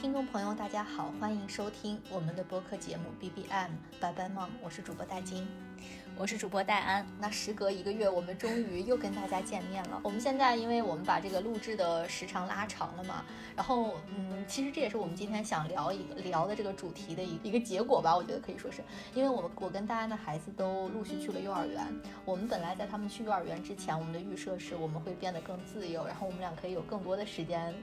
听众朋友，大家好，欢迎收听我们的播客节目 B B M 拜拜梦，我是主播戴金，我是主播戴安。那时隔一个月，我们终于又跟大家见面了。我们现在，因为我们把这个录制的时长拉长了嘛，然后嗯，其实这也是我们今天想聊一聊的这个主题的一一个结果吧。我觉得可以说是，因为我们我跟戴安的孩子都陆续去了幼儿园。我们本来在他们去幼儿园之前，我们的预设是我们会变得更自由，然后我们俩可以有更多的时间。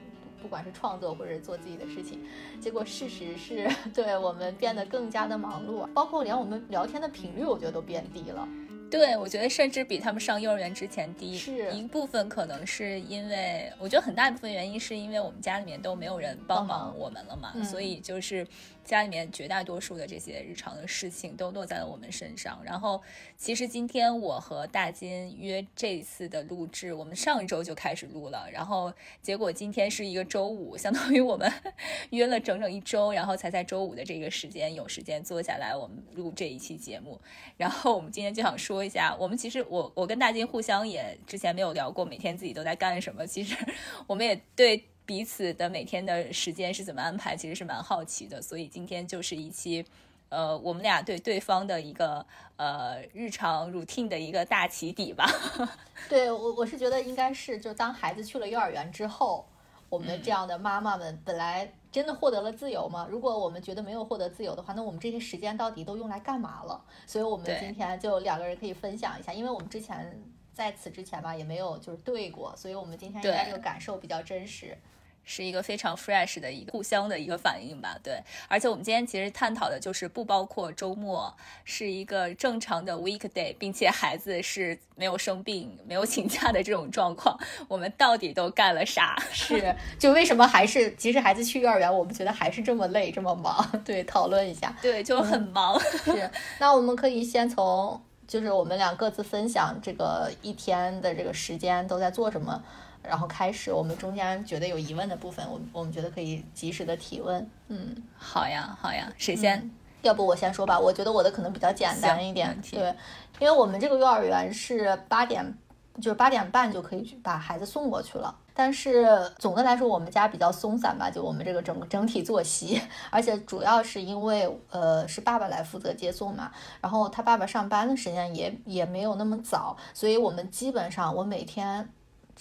不管是创作或者做自己的事情，结果事实是 对我们变得更加的忙碌，包括连我们聊天的频率，我觉得都变低了。对，我觉得甚至比他们上幼儿园之前低。是一部分可能是因为，我觉得很大一部分原因是因为我们家里面都没有人帮忙我们了嘛，所以就是。家里面绝大多数的这些日常的事情都落在了我们身上。然后，其实今天我和大金约这次的录制，我们上一周就开始录了。然后结果今天是一个周五，相当于我们 约了整整一周，然后才在周五的这个时间有时间坐下来我们录这一期节目。然后我们今天就想说一下，我们其实我我跟大金互相也之前没有聊过每天自己都在干什么。其实我们也对。彼此的每天的时间是怎么安排，其实是蛮好奇的，所以今天就是一期，呃，我们俩对对方的一个呃日常 routine 的一个大起底吧。对我，我是觉得应该是，就当孩子去了幼儿园之后，我们这样的妈妈们本来真的获得了自由吗？如果我们觉得没有获得自由的话，那我们这些时间到底都用来干嘛了？所以我们今天就两个人可以分享一下，因为我们之前在此之前吧也没有就是对过，所以我们今天应该这个感受比较真实。是一个非常 fresh 的一个互相的一个反应吧，对。而且我们今天其实探讨的就是不包括周末，是一个正常的 weekday，并且孩子是没有生病、没有请假的这种状况，我们到底都干了啥？是，就为什么还是即使孩子去幼儿园，我们觉得还是这么累、这么忙？对，讨论一下。对，就很忙。是。那我们可以先从，就是我们俩各自分享这个一天的这个时间都在做什么。然后开始，我们中间觉得有疑问的部分，我我们觉得可以及时的提问。嗯，好呀，好呀，谁先？要不我先说吧，我觉得我的可能比较简单一点。对，因为我们这个幼儿园是八点，就是八点半就可以去把孩子送过去了。但是总的来说，我们家比较松散吧，就我们这个整整体作息，而且主要是因为呃是爸爸来负责接送嘛，然后他爸爸上班的时间也也没有那么早，所以我们基本上我每天。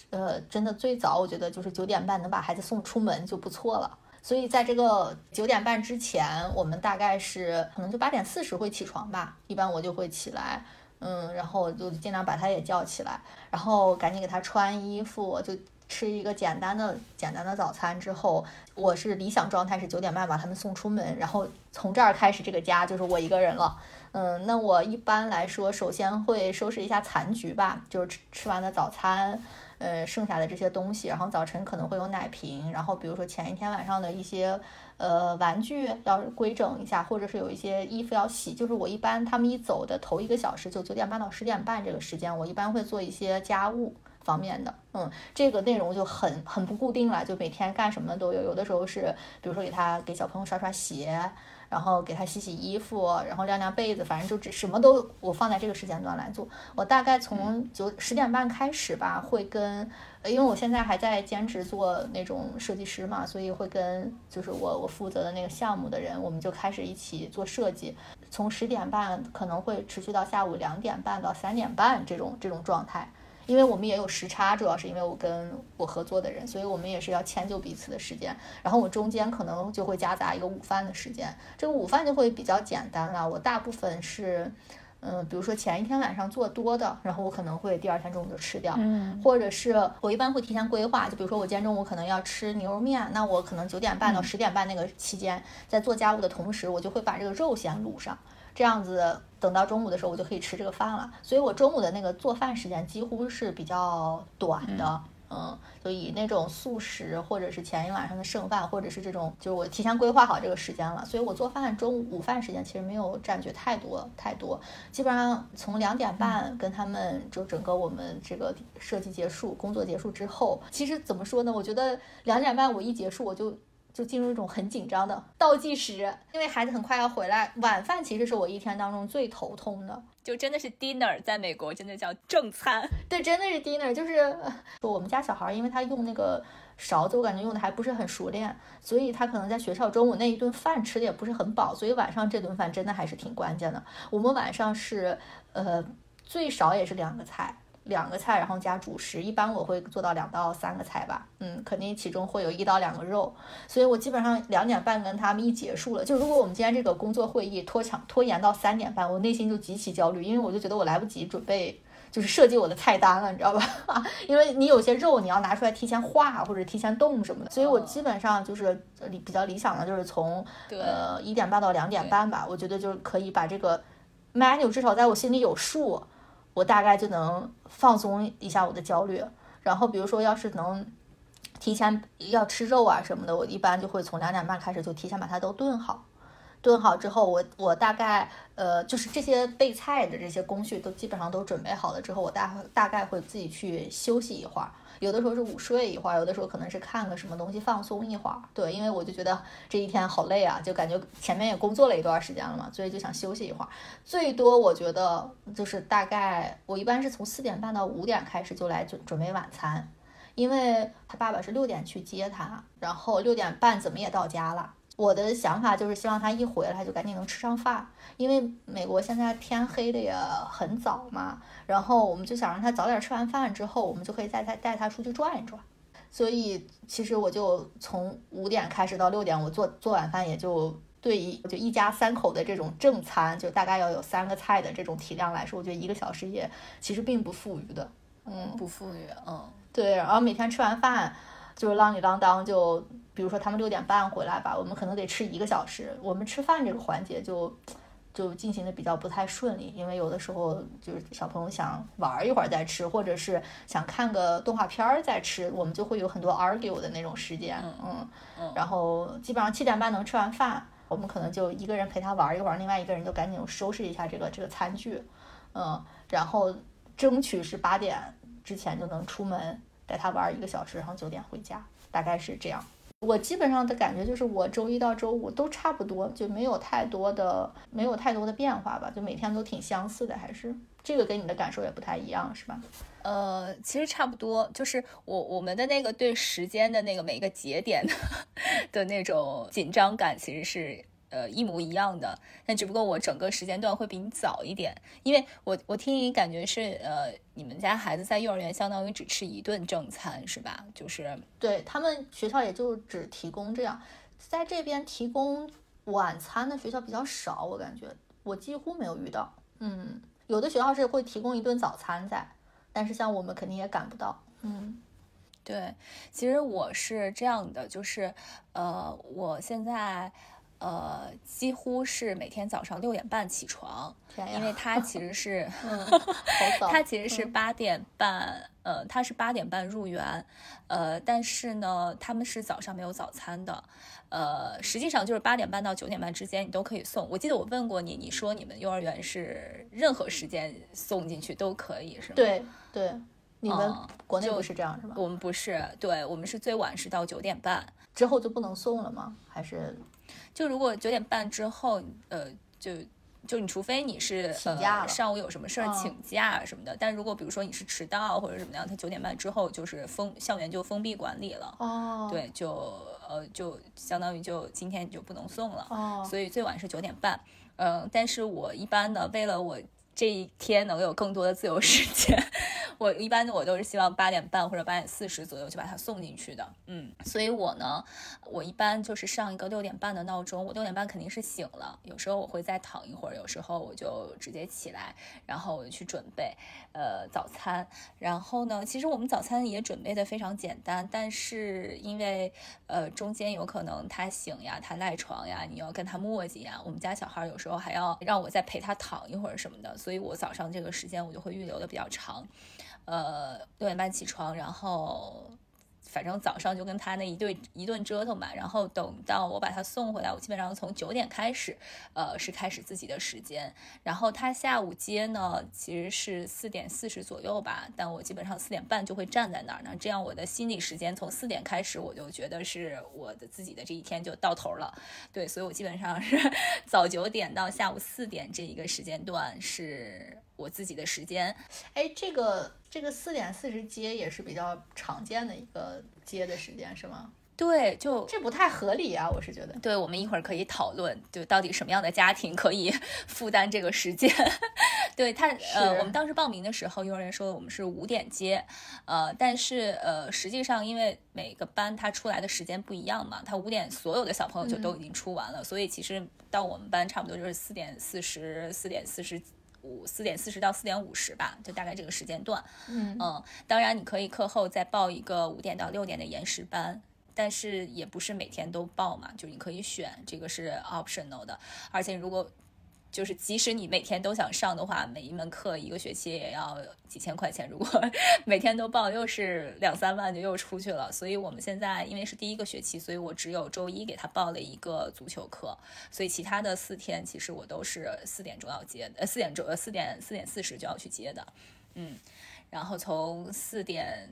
呃，真的最早我觉得就是九点半能把孩子送出门就不错了。所以在这个九点半之前，我们大概是可能就八点四十会起床吧。一般我就会起来，嗯，然后就尽量把他也叫起来，然后赶紧给他穿衣服，就吃一个简单的简单的早餐。之后我是理想状态是九点半把他们送出门，然后从这儿开始这个家就是我一个人了。嗯，那我一般来说首先会收拾一下残局吧，就是吃吃完的早餐。呃，剩下的这些东西，然后早晨可能会有奶瓶，然后比如说前一天晚上的一些呃玩具要规整一下，或者是有一些衣服要洗。就是我一般他们一走的头一个小时，就九点半到十点半这个时间，我一般会做一些家务方面的。嗯，这个内容就很很不固定了，就每天干什么都有。有的时候是比如说给他给小朋友刷刷鞋。然后给他洗洗衣服，然后晾晾被子，反正就只什么都我放在这个时间段来做。我大概从九十点半开始吧，会跟，因为我现在还在兼职做那种设计师嘛，所以会跟就是我我负责的那个项目的人，我们就开始一起做设计。从十点半可能会持续到下午两点半到三点半这种这种状态。因为我们也有时差，主要是因为我跟我合作的人，所以我们也是要迁就彼此的时间。然后我中间可能就会夹杂一个午饭的时间，这个午饭就会比较简单了。我大部分是，嗯，比如说前一天晚上做多的，然后我可能会第二天中午就吃掉，嗯，或者是我一般会提前规划，就比如说我今天中午可能要吃牛肉面，那我可能九点半到十点半那个期间，在做家务的同时，我就会把这个肉先卤上。这样子，等到中午的时候，我就可以吃这个饭了。所以我中午的那个做饭时间几乎是比较短的，嗯，就以那种素食，或者是前一晚上的剩饭，或者是这种，就是我提前规划好这个时间了。所以我做饭中午午饭时间其实没有占据太多太多，基本上从两点半跟他们就整个我们这个设计结束，工作结束之后，其实怎么说呢？我觉得两点半我一结束我就。就进入一种很紧张的倒计时，因为孩子很快要回来。晚饭其实是我一天当中最头痛的。就真的是 dinner，在美国真的叫正餐。对，真的是 dinner，就是 我们家小孩，因为他用那个勺子，我感觉用的还不是很熟练，所以他可能在学校中午那一顿饭吃的也不是很饱，所以晚上这顿饭真的还是挺关键的。我们晚上是呃最少也是两个菜。两个菜，然后加主食，一般我会做到两到三个菜吧，嗯，肯定其中会有一到两个肉，所以我基本上两点半跟他们一结束了。就如果我们今天这个工作会议拖长拖延到三点半，我内心就极其焦虑，因为我就觉得我来不及准备，就是设计我的菜单了，你知道吧？因为你有些肉你要拿出来提前化或者提前冻什么的，所以我基本上就是理比较理想的就是从呃一点半到两点半吧，我觉得就是可以把这个 menu 至少在我心里有数。我大概就能放松一下我的焦虑，然后比如说要是能提前要吃肉啊什么的，我一般就会从两点半开始就提前把它都炖好。炖好之后，我我大概呃就是这些备菜的这些工序都基本上都准备好了之后，我大大概会自己去休息一会儿，有的时候是午睡一会儿，有的时候可能是看个什么东西放松一会儿。对，因为我就觉得这一天好累啊，就感觉前面也工作了一段时间了嘛，所以就想休息一会儿。最多我觉得就是大概我一般是从四点半到五点开始就来准准备晚餐，因为他爸爸是六点去接他，然后六点半怎么也到家了。我的想法就是希望他一回来就赶紧能吃上饭，因为美国现在天黑的也很早嘛。然后我们就想让他早点吃完饭之后，我们就可以再带带他出去转一转。所以其实我就从五点开始到六点，我做做晚饭也就对于就一家三口的这种正餐，就大概要有三个菜的这种体量来说，我觉得一个小时也其实并不富裕的。嗯，不富裕。嗯，对。然后每天吃完饭就是浪里啷当就。比如说他们六点半回来吧，我们可能得吃一个小时。我们吃饭这个环节就就进行的比较不太顺利，因为有的时候就是小朋友想玩一会儿再吃，或者是想看个动画片儿再吃，我们就会有很多 argue 的那种时间。嗯嗯。然后基本上七点半能吃完饭，我们可能就一个人陪他玩一会儿，另外一个人就赶紧收拾一下这个这个餐具。嗯，然后争取是八点之前就能出门带他玩一个小时，然后九点回家，大概是这样。我基本上的感觉就是，我周一到周五都差不多，就没有太多的没有太多的变化吧，就每天都挺相似的，还是这个跟你的感受也不太一样，是吧？呃，其实差不多，就是我我们的那个对时间的那个每个节点的 的那种紧张感，其实是。呃，一模一样的，但只不过我整个时间段会比你早一点，因为我我听你感觉是，呃，你们家孩子在幼儿园相当于只吃一顿正餐是吧？就是对他们学校也就只提供这样，在这边提供晚餐的学校比较少，我感觉我几乎没有遇到。嗯，有的学校是会提供一顿早餐在，但是像我们肯定也赶不到。嗯，对，其实我是这样的，就是呃，我现在。呃，几乎是每天早上六点半起床，因为他其实是，他 其实是八点半，呃，他是八点半入园，呃，但是呢，他们是早上没有早餐的，呃，实际上就是八点半到九点半之间你都可以送。我记得我问过你，你说你们幼儿园是任何时间送进去都可以，是吗？对对，你们国内不是这样是吧？我们不是，对我们是最晚是到九点半之后就不能送了吗？还是？就如果九点半之后，呃，就就你除非你是请假上午有什么事儿请假什么的，但如果比如说你是迟到或者怎么样，他九点半之后就是封校园就封闭管理了。哦，对，就呃就相当于就今天就不能送了。哦，所以最晚是九点半。嗯，但是我一般的为了我。这一天能有更多的自由时间，我一般我都是希望八点半或者八点四十左右就把它送进去的。嗯，所以我呢，我一般就是上一个六点半的闹钟，我六点半肯定是醒了。有时候我会再躺一会儿，有时候我就直接起来，然后我就去准备呃早餐。然后呢，其实我们早餐也准备的非常简单，但是因为呃中间有可能他醒呀，他赖床呀，你要跟他磨叽呀。我们家小孩有时候还要让我再陪他躺一会儿什么的。所以我早上这个时间我就会预留的比较长，呃，六点半起床，然后反正早上就跟他那一对一顿折腾吧，然后等到我把他送回来，我基本上从九点开始，呃，是开始自己的时间。然后他下午接呢，其实是四点四十左右吧，但我基本上四点半就会站在那儿呢，这样我的心理时间从四点开始，我就觉得是我的自己的这一天就到头了。对，所以我基本上是 早九点到下午四点这一个时间段是我自己的时间。哎，这个。这个四点四十接也是比较常见的一个接的时间，是吗？对，就这不太合理啊，我是觉得。对，我们一会儿可以讨论，就到底什么样的家庭可以 负担这个时间。对他，呃，我们当时报名的时候，幼儿园说我们是五点接，呃，但是呃，实际上因为每个班他出来的时间不一样嘛，他五点所有的小朋友就都已经出完了，所以其实到我们班差不多就是四点四十四点四十。五四点四十到四点五十吧，就大概这个时间段。嗯嗯，当然你可以课后再报一个五点到六点的延时班，但是也不是每天都报嘛，就你可以选，这个是 optional 的。而且如果就是即使你每天都想上的话，每一门课一个学期也要几千块钱。如果 每天都报，又是两三万就又出去了。所以我们现在因为是第一个学期，所以我只有周一给他报了一个足球课，所以其他的四天其实我都是四点钟要接，呃四点钟呃四点四点四十就要去接的，嗯，然后从四点。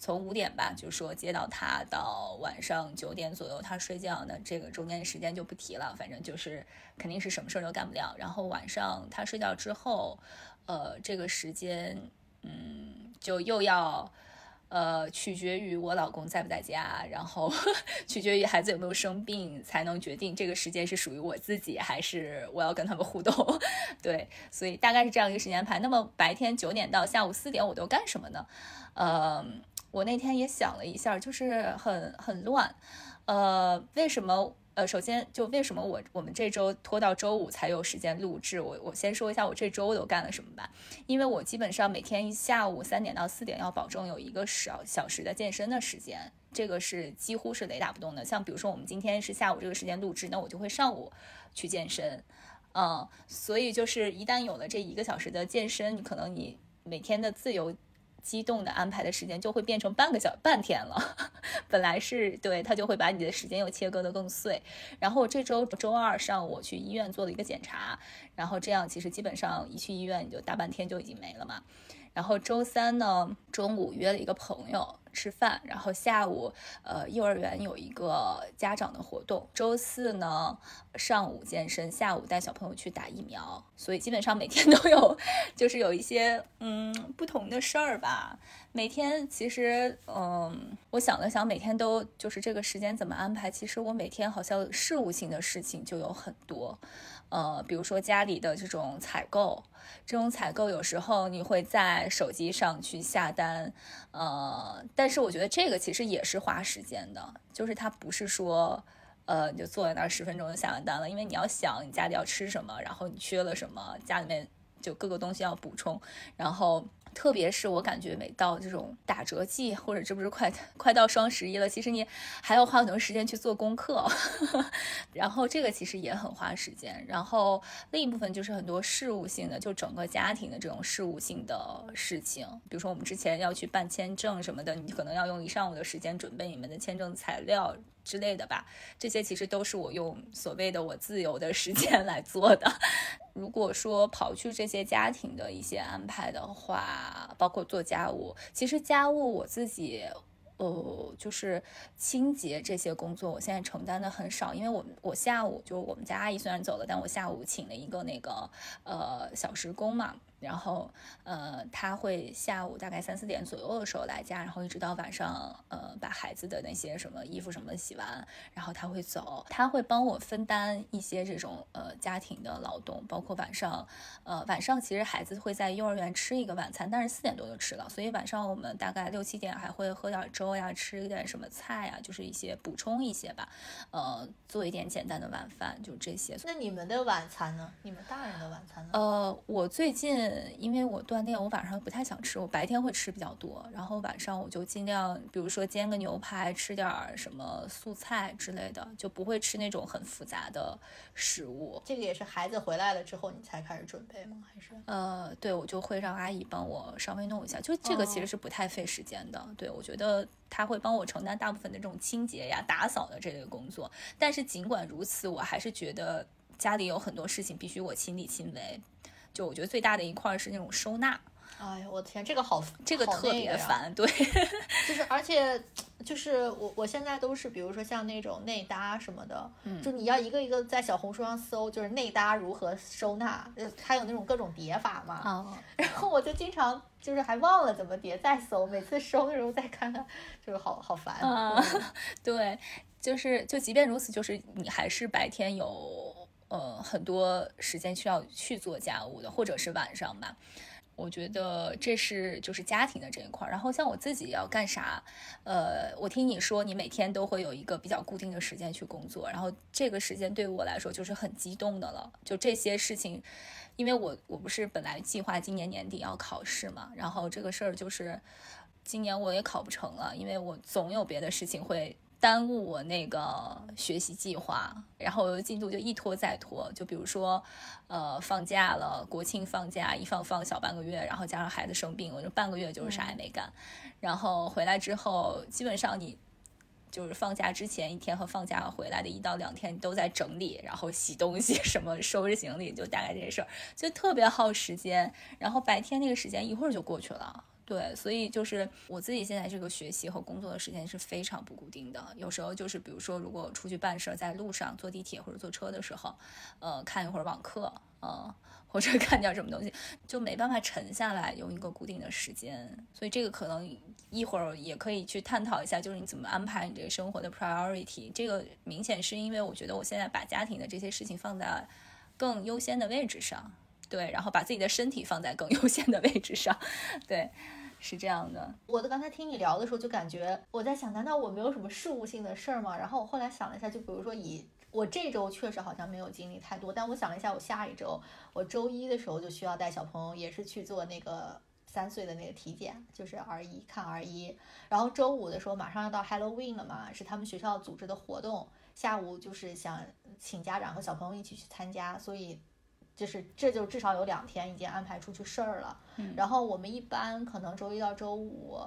从五点吧，就说接到他到晚上九点左右，他睡觉，那这个中间的时间就不提了，反正就是肯定是什么事儿都干不了。然后晚上他睡觉之后，呃，这个时间，嗯，就又要，呃，取决于我老公在不在家，然后 取决于孩子有没有生病，才能决定这个时间是属于我自己还是我要跟他们互动。对，所以大概是这样一个时间排。那么白天九点到下午四点我都干什么呢？嗯。我那天也想了一下，就是很很乱，呃，为什么？呃，首先就为什么我我们这周拖到周五才有时间录制？我我先说一下我这周都干了什么吧。因为我基本上每天一下午三点到四点要保证有一个小小时的健身的时间，这个是几乎是雷打不动的。像比如说我们今天是下午这个时间录制，那我就会上午去健身，嗯，所以就是一旦有了这一个小时的健身，可能你每天的自由。激动的安排的时间就会变成半个小半天了，本来是对他就会把你的时间又切割的更碎。然后这周周二上午我去医院做了一个检查，然后这样其实基本上一去医院你就大半天就已经没了嘛。然后周三呢中午约了一个朋友。吃饭，然后下午，呃，幼儿园有一个家长的活动。周四呢，上午健身，下午带小朋友去打疫苗。所以基本上每天 都有，就是有一些嗯不同的事儿吧。每天其实，嗯，我想了想，每天都就是这个时间怎么安排。其实我每天好像事务性的事情就有很多，呃，比如说家里的这种采购。这种采购有时候你会在手机上去下单，呃，但是我觉得这个其实也是花时间的，就是它不是说，呃，你就坐在那儿十分钟就下完单了，因为你要想你家里要吃什么，然后你缺了什么，家里面就各个东西要补充，然后。特别是我感觉每到这种打折季，或者这不是快快到双十一了，其实你还要花很多时间去做功课，然后这个其实也很花时间。然后另一部分就是很多事务性的，就整个家庭的这种事务性的事情，比如说我们之前要去办签证什么的，你可能要用一上午的时间准备你们的签证材料。之类的吧，这些其实都是我用所谓的我自由的时间来做的。如果说刨去这些家庭的一些安排的话，包括做家务，其实家务我自己。呃，就是清洁这些工作，我现在承担的很少，因为我我下午就我们家阿姨虽然走了，但我下午请了一个那个呃小时工嘛，然后呃他会下午大概三四点左右的时候来家，然后一直到晚上呃把孩子的那些什么衣服什么洗完，然后他会走，他会帮我分担一些这种呃家庭的劳动，包括晚上呃晚上其实孩子会在幼儿园吃一个晚餐，但是四点多就吃了，所以晚上我们大概六七点还会喝点粥。呀，吃一点什么菜呀，就是一些补充一些吧，呃，做一点简单的晚饭，就这些。那你们的晚餐呢？你们大人的晚餐呢？呃，我最近近因为我锻炼，我晚上不太想吃，我白天会吃比较多，然后晚上我就尽量，比如说煎个牛排，吃点什么素菜之类的，就不会吃那种很复杂的食物。这个也是孩子回来了之后你才开始准备吗？还是？呃，对，我就会让阿姨帮我稍微弄一下，就这个其实是不太费时间的。对，我觉得他会帮我承担大部分的这种清洁呀、打扫的这类工作。但是尽管如此，我还是觉得家里有很多事情必须我亲力亲为。就我觉得最大的一块是那种收纳，哎呀，我天，这个好，这个特别烦，对，就是而且就是我我现在都是比如说像那种内搭什么的，嗯，就你要一个一个在小红书上搜，就是内搭如何收纳，呃，还有那种各种叠法嘛，啊，然后我就经常就是还忘了怎么叠，再搜，每次收的时候再看看，就是好好烦，对，就是就即便如此，就是你还是白天有。呃，很多时间需要去做家务的，或者是晚上吧。我觉得这是就是家庭的这一块儿。然后像我自己要干啥，呃，我听你说你每天都会有一个比较固定的时间去工作，然后这个时间对于我来说就是很激动的了。就这些事情，因为我我不是本来计划今年年底要考试嘛，然后这个事儿就是今年我也考不成了，因为我总有别的事情会。耽误我那个学习计划，然后进度就一拖再拖。就比如说，呃，放假了，国庆放假一放放小半个月，然后加上孩子生病，我就半个月就是啥也没干。然后回来之后，基本上你就是放假之前一天和放假回来的一到两天都在整理，然后洗东西，什么收拾行李，就大概这些事儿，就特别耗时间。然后白天那个时间一会儿就过去了。对，所以就是我自己现在这个学习和工作的时间是非常不固定的。有时候就是，比如说，如果出去办事儿，在路上坐地铁或者坐车的时候，呃，看一会儿网课，呃，或者 看点儿什么东西，就没办法沉下来用一个固定的时间。所以这个可能一会儿也可以去探讨一下，就是你怎么安排你这个生活的 priority。这个明显是因为我觉得我现在把家庭的这些事情放在更优先的位置上，对，然后把自己的身体放在更 优先的位置上，对。是这样的，我的刚才听你聊的时候，就感觉我在想，难道我没有什么事务性的事儿吗？然后我后来想了一下，就比如说以我这周确实好像没有经历太多，但我想了一下，我下一周我周一的时候就需要带小朋友，也是去做那个三岁的那个体检，就是儿一看儿一。然后周五的时候马上要到 Halloween 了嘛，是他们学校组织的活动，下午就是想请家长和小朋友一起去参加，所以。就是这就至少有两天已经安排出去事儿了，然后我们一般可能周一到周五，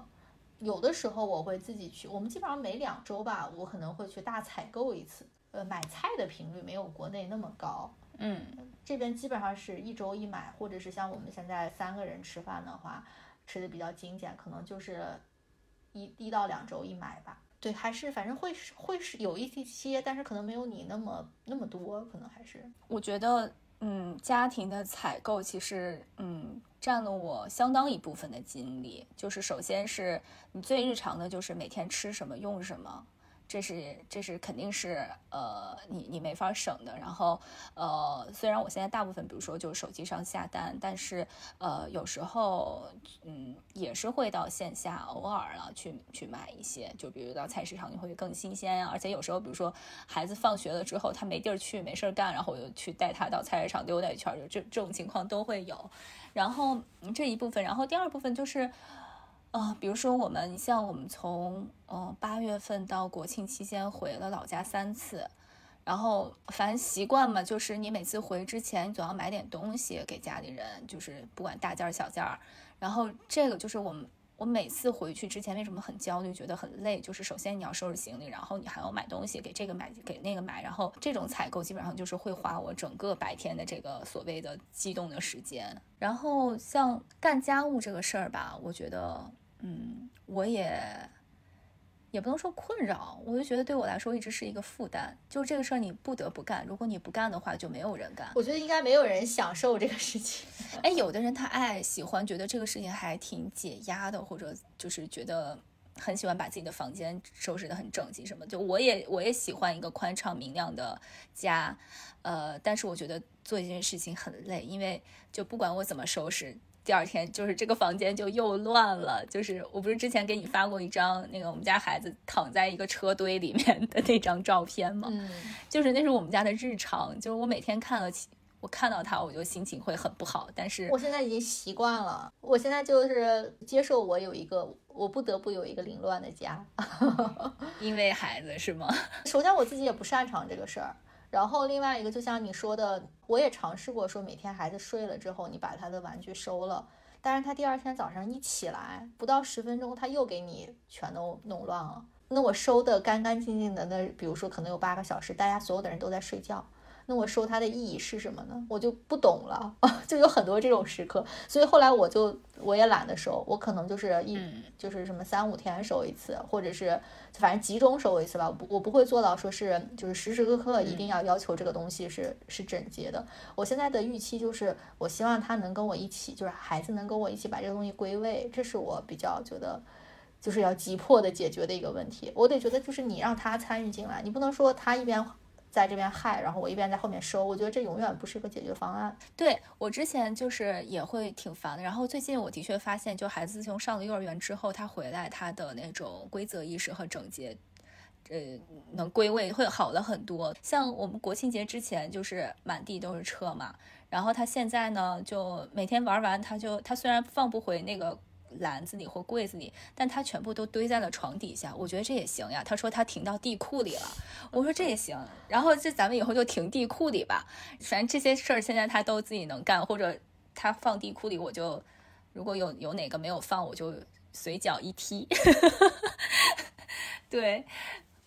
有的时候我会自己去，我们基本上每两周吧，我可能会去大采购一次，呃，买菜的频率没有国内那么高，嗯，这边基本上是一周一买，或者是像我们现在三个人吃饭的话，吃的比较精简，可能就是一一到两周一买吧，对，还是反正会是会是有一些，但是可能没有你那么那么多，可能还是。我觉得。嗯，家庭的采购其实，嗯，占了我相当一部分的精力。就是首先是你最日常的，就是每天吃什么用什么。这是这是肯定是呃你你没法省的。然后呃虽然我现在大部分比如说就是手机上下单，但是呃有时候嗯也是会到线下偶尔啊去去买一些，就比如到菜市场你会更新鲜呀。而且有时候比如说孩子放学了之后他没地儿去没事儿干，然后我就去带他到菜市场溜达一圈，就这这种情况都会有。然后这一部分，然后第二部分就是。啊，比如说我们像我们从嗯八月份到国庆期间回了老家三次，然后反正习惯嘛，就是你每次回之前，你总要买点东西给家里人，就是不管大件儿小件儿。然后这个就是我们我每次回去之前为什么很焦虑，觉得很累，就是首先你要收拾行李，然后你还要买东西给这个买给那个买，然后这种采购基本上就是会花我整个白天的这个所谓的激动的时间。然后像干家务这个事儿吧，我觉得。嗯，我也也不能说困扰，我就觉得对我来说一直是一个负担。就这个事儿，你不得不干，如果你不干的话，就没有人干。我觉得应该没有人享受这个事情。哎，有的人他爱喜欢，觉得这个事情还挺解压的，或者就是觉得很喜欢把自己的房间收拾得很整齐什么。就我也我也喜欢一个宽敞明亮的家，呃，但是我觉得做一件事情很累，因为就不管我怎么收拾。第二天就是这个房间就又乱了，就是我不是之前给你发过一张那个我们家孩子躺在一个车堆里面的那张照片吗？嗯，就是那是我们家的日常，就是我每天看了我看到他我就心情会很不好。但是我现在已经习惯了，我现在就是接受我有一个，我不得不有一个凌乱的家，因为孩子是吗？首先我自己也不擅长这个事儿，然后另外一个就像你说的，我也尝试过说每天孩子睡了之后，你把他的玩具收了。但是他第二天早上一起来，不到十分钟，他又给你全都弄乱了。那我收的干干净净的，那比如说可能有八个小时，大家所有的人都在睡觉。那我收它的意义是什么呢？我就不懂了，就有很多这种时刻，所以后来我就我也懒得收，我可能就是一就是什么三五天收一次，或者是反正集中收一次吧。我不我不会做到说是就是时时刻刻一定要要求这个东西是是整洁的。我现在的预期就是我希望他能跟我一起，就是孩子能跟我一起把这个东西归位，这是我比较觉得就是要急迫的解决的一个问题。我得觉得就是你让他参与进来，你不能说他一边。在这边害，然后我一边在后面收，我觉得这永远不是一个解决方案。对我之前就是也会挺烦的，然后最近我的确发现，就孩子自从上了幼儿园之后，他回来他的那种规则意识和整洁，呃，能归位会好了很多。像我们国庆节之前就是满地都是车嘛，然后他现在呢就每天玩完，他就他虽然放不回那个。篮子里或柜子里，但他全部都堆在了床底下。我觉得这也行呀。他说他停到地库里了，我说这也行。然后这咱们以后就停地库里吧。反正这些事儿现在他都自己能干，或者他放地库里，我就如果有有哪个没有放，我就随脚一踢。对。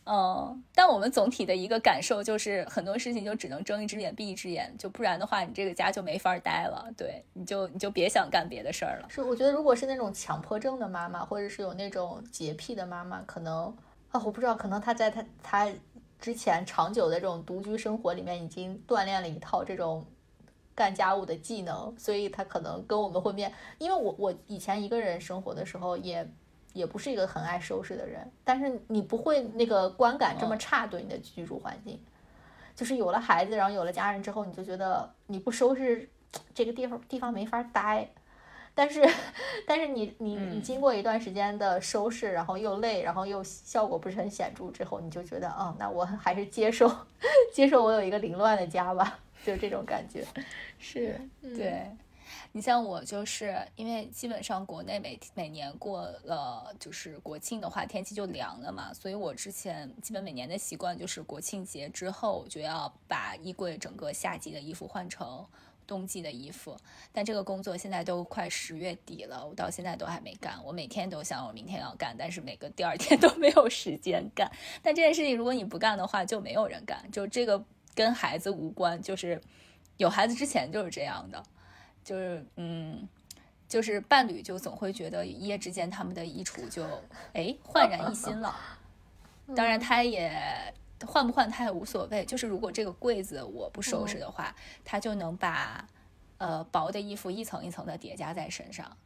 嗯，但我们总体的一个感受就是，很多事情就只能睁一只眼闭一只眼，就不然的话，你这个家就没法待了。对，你就你就别想干别的事儿了。是，我觉得如果是那种强迫症的妈妈，或者是有那种洁癖的妈妈，可能啊，我不知道，可能她在她她之前长久的这种独居生活里面，已经锻炼了一套这种干家务的技能，所以她可能跟我们会面。因为我我以前一个人生活的时候也。也不是一个很爱收拾的人，但是你不会那个观感这么差对你的居住环境，就是有了孩子，然后有了家人之后，你就觉得你不收拾这个地方地方没法待，但是 但是你你你。经过一段时间的收拾，然后又累，然后又效果不是很显著之后，你就觉得嗯，那我还是接受 接受我有一个凌乱的家吧，就是这种感觉，是对。你像我，就是因为基本上国内每每年过了就是国庆的话，天气就凉了嘛，所以我之前基本每年的习惯就是国庆节之后就要把衣柜整个夏季的衣服换成冬季的衣服。但这个工作现在都快十月底了，我到现在都还没干。我每天都想我明天要干，但是每个第二天都没有时间干。但这件事情如果你不干的话，就没有人干。就这个跟孩子无关，就是有孩子之前就是这样的。就是嗯，就是伴侣就总会觉得一夜之间他们的衣橱就哎焕然一新了。当然他也换不换他也无所谓。就是如果这个柜子我不收拾的话，他就能把呃薄的衣服一层一层的叠加在身上。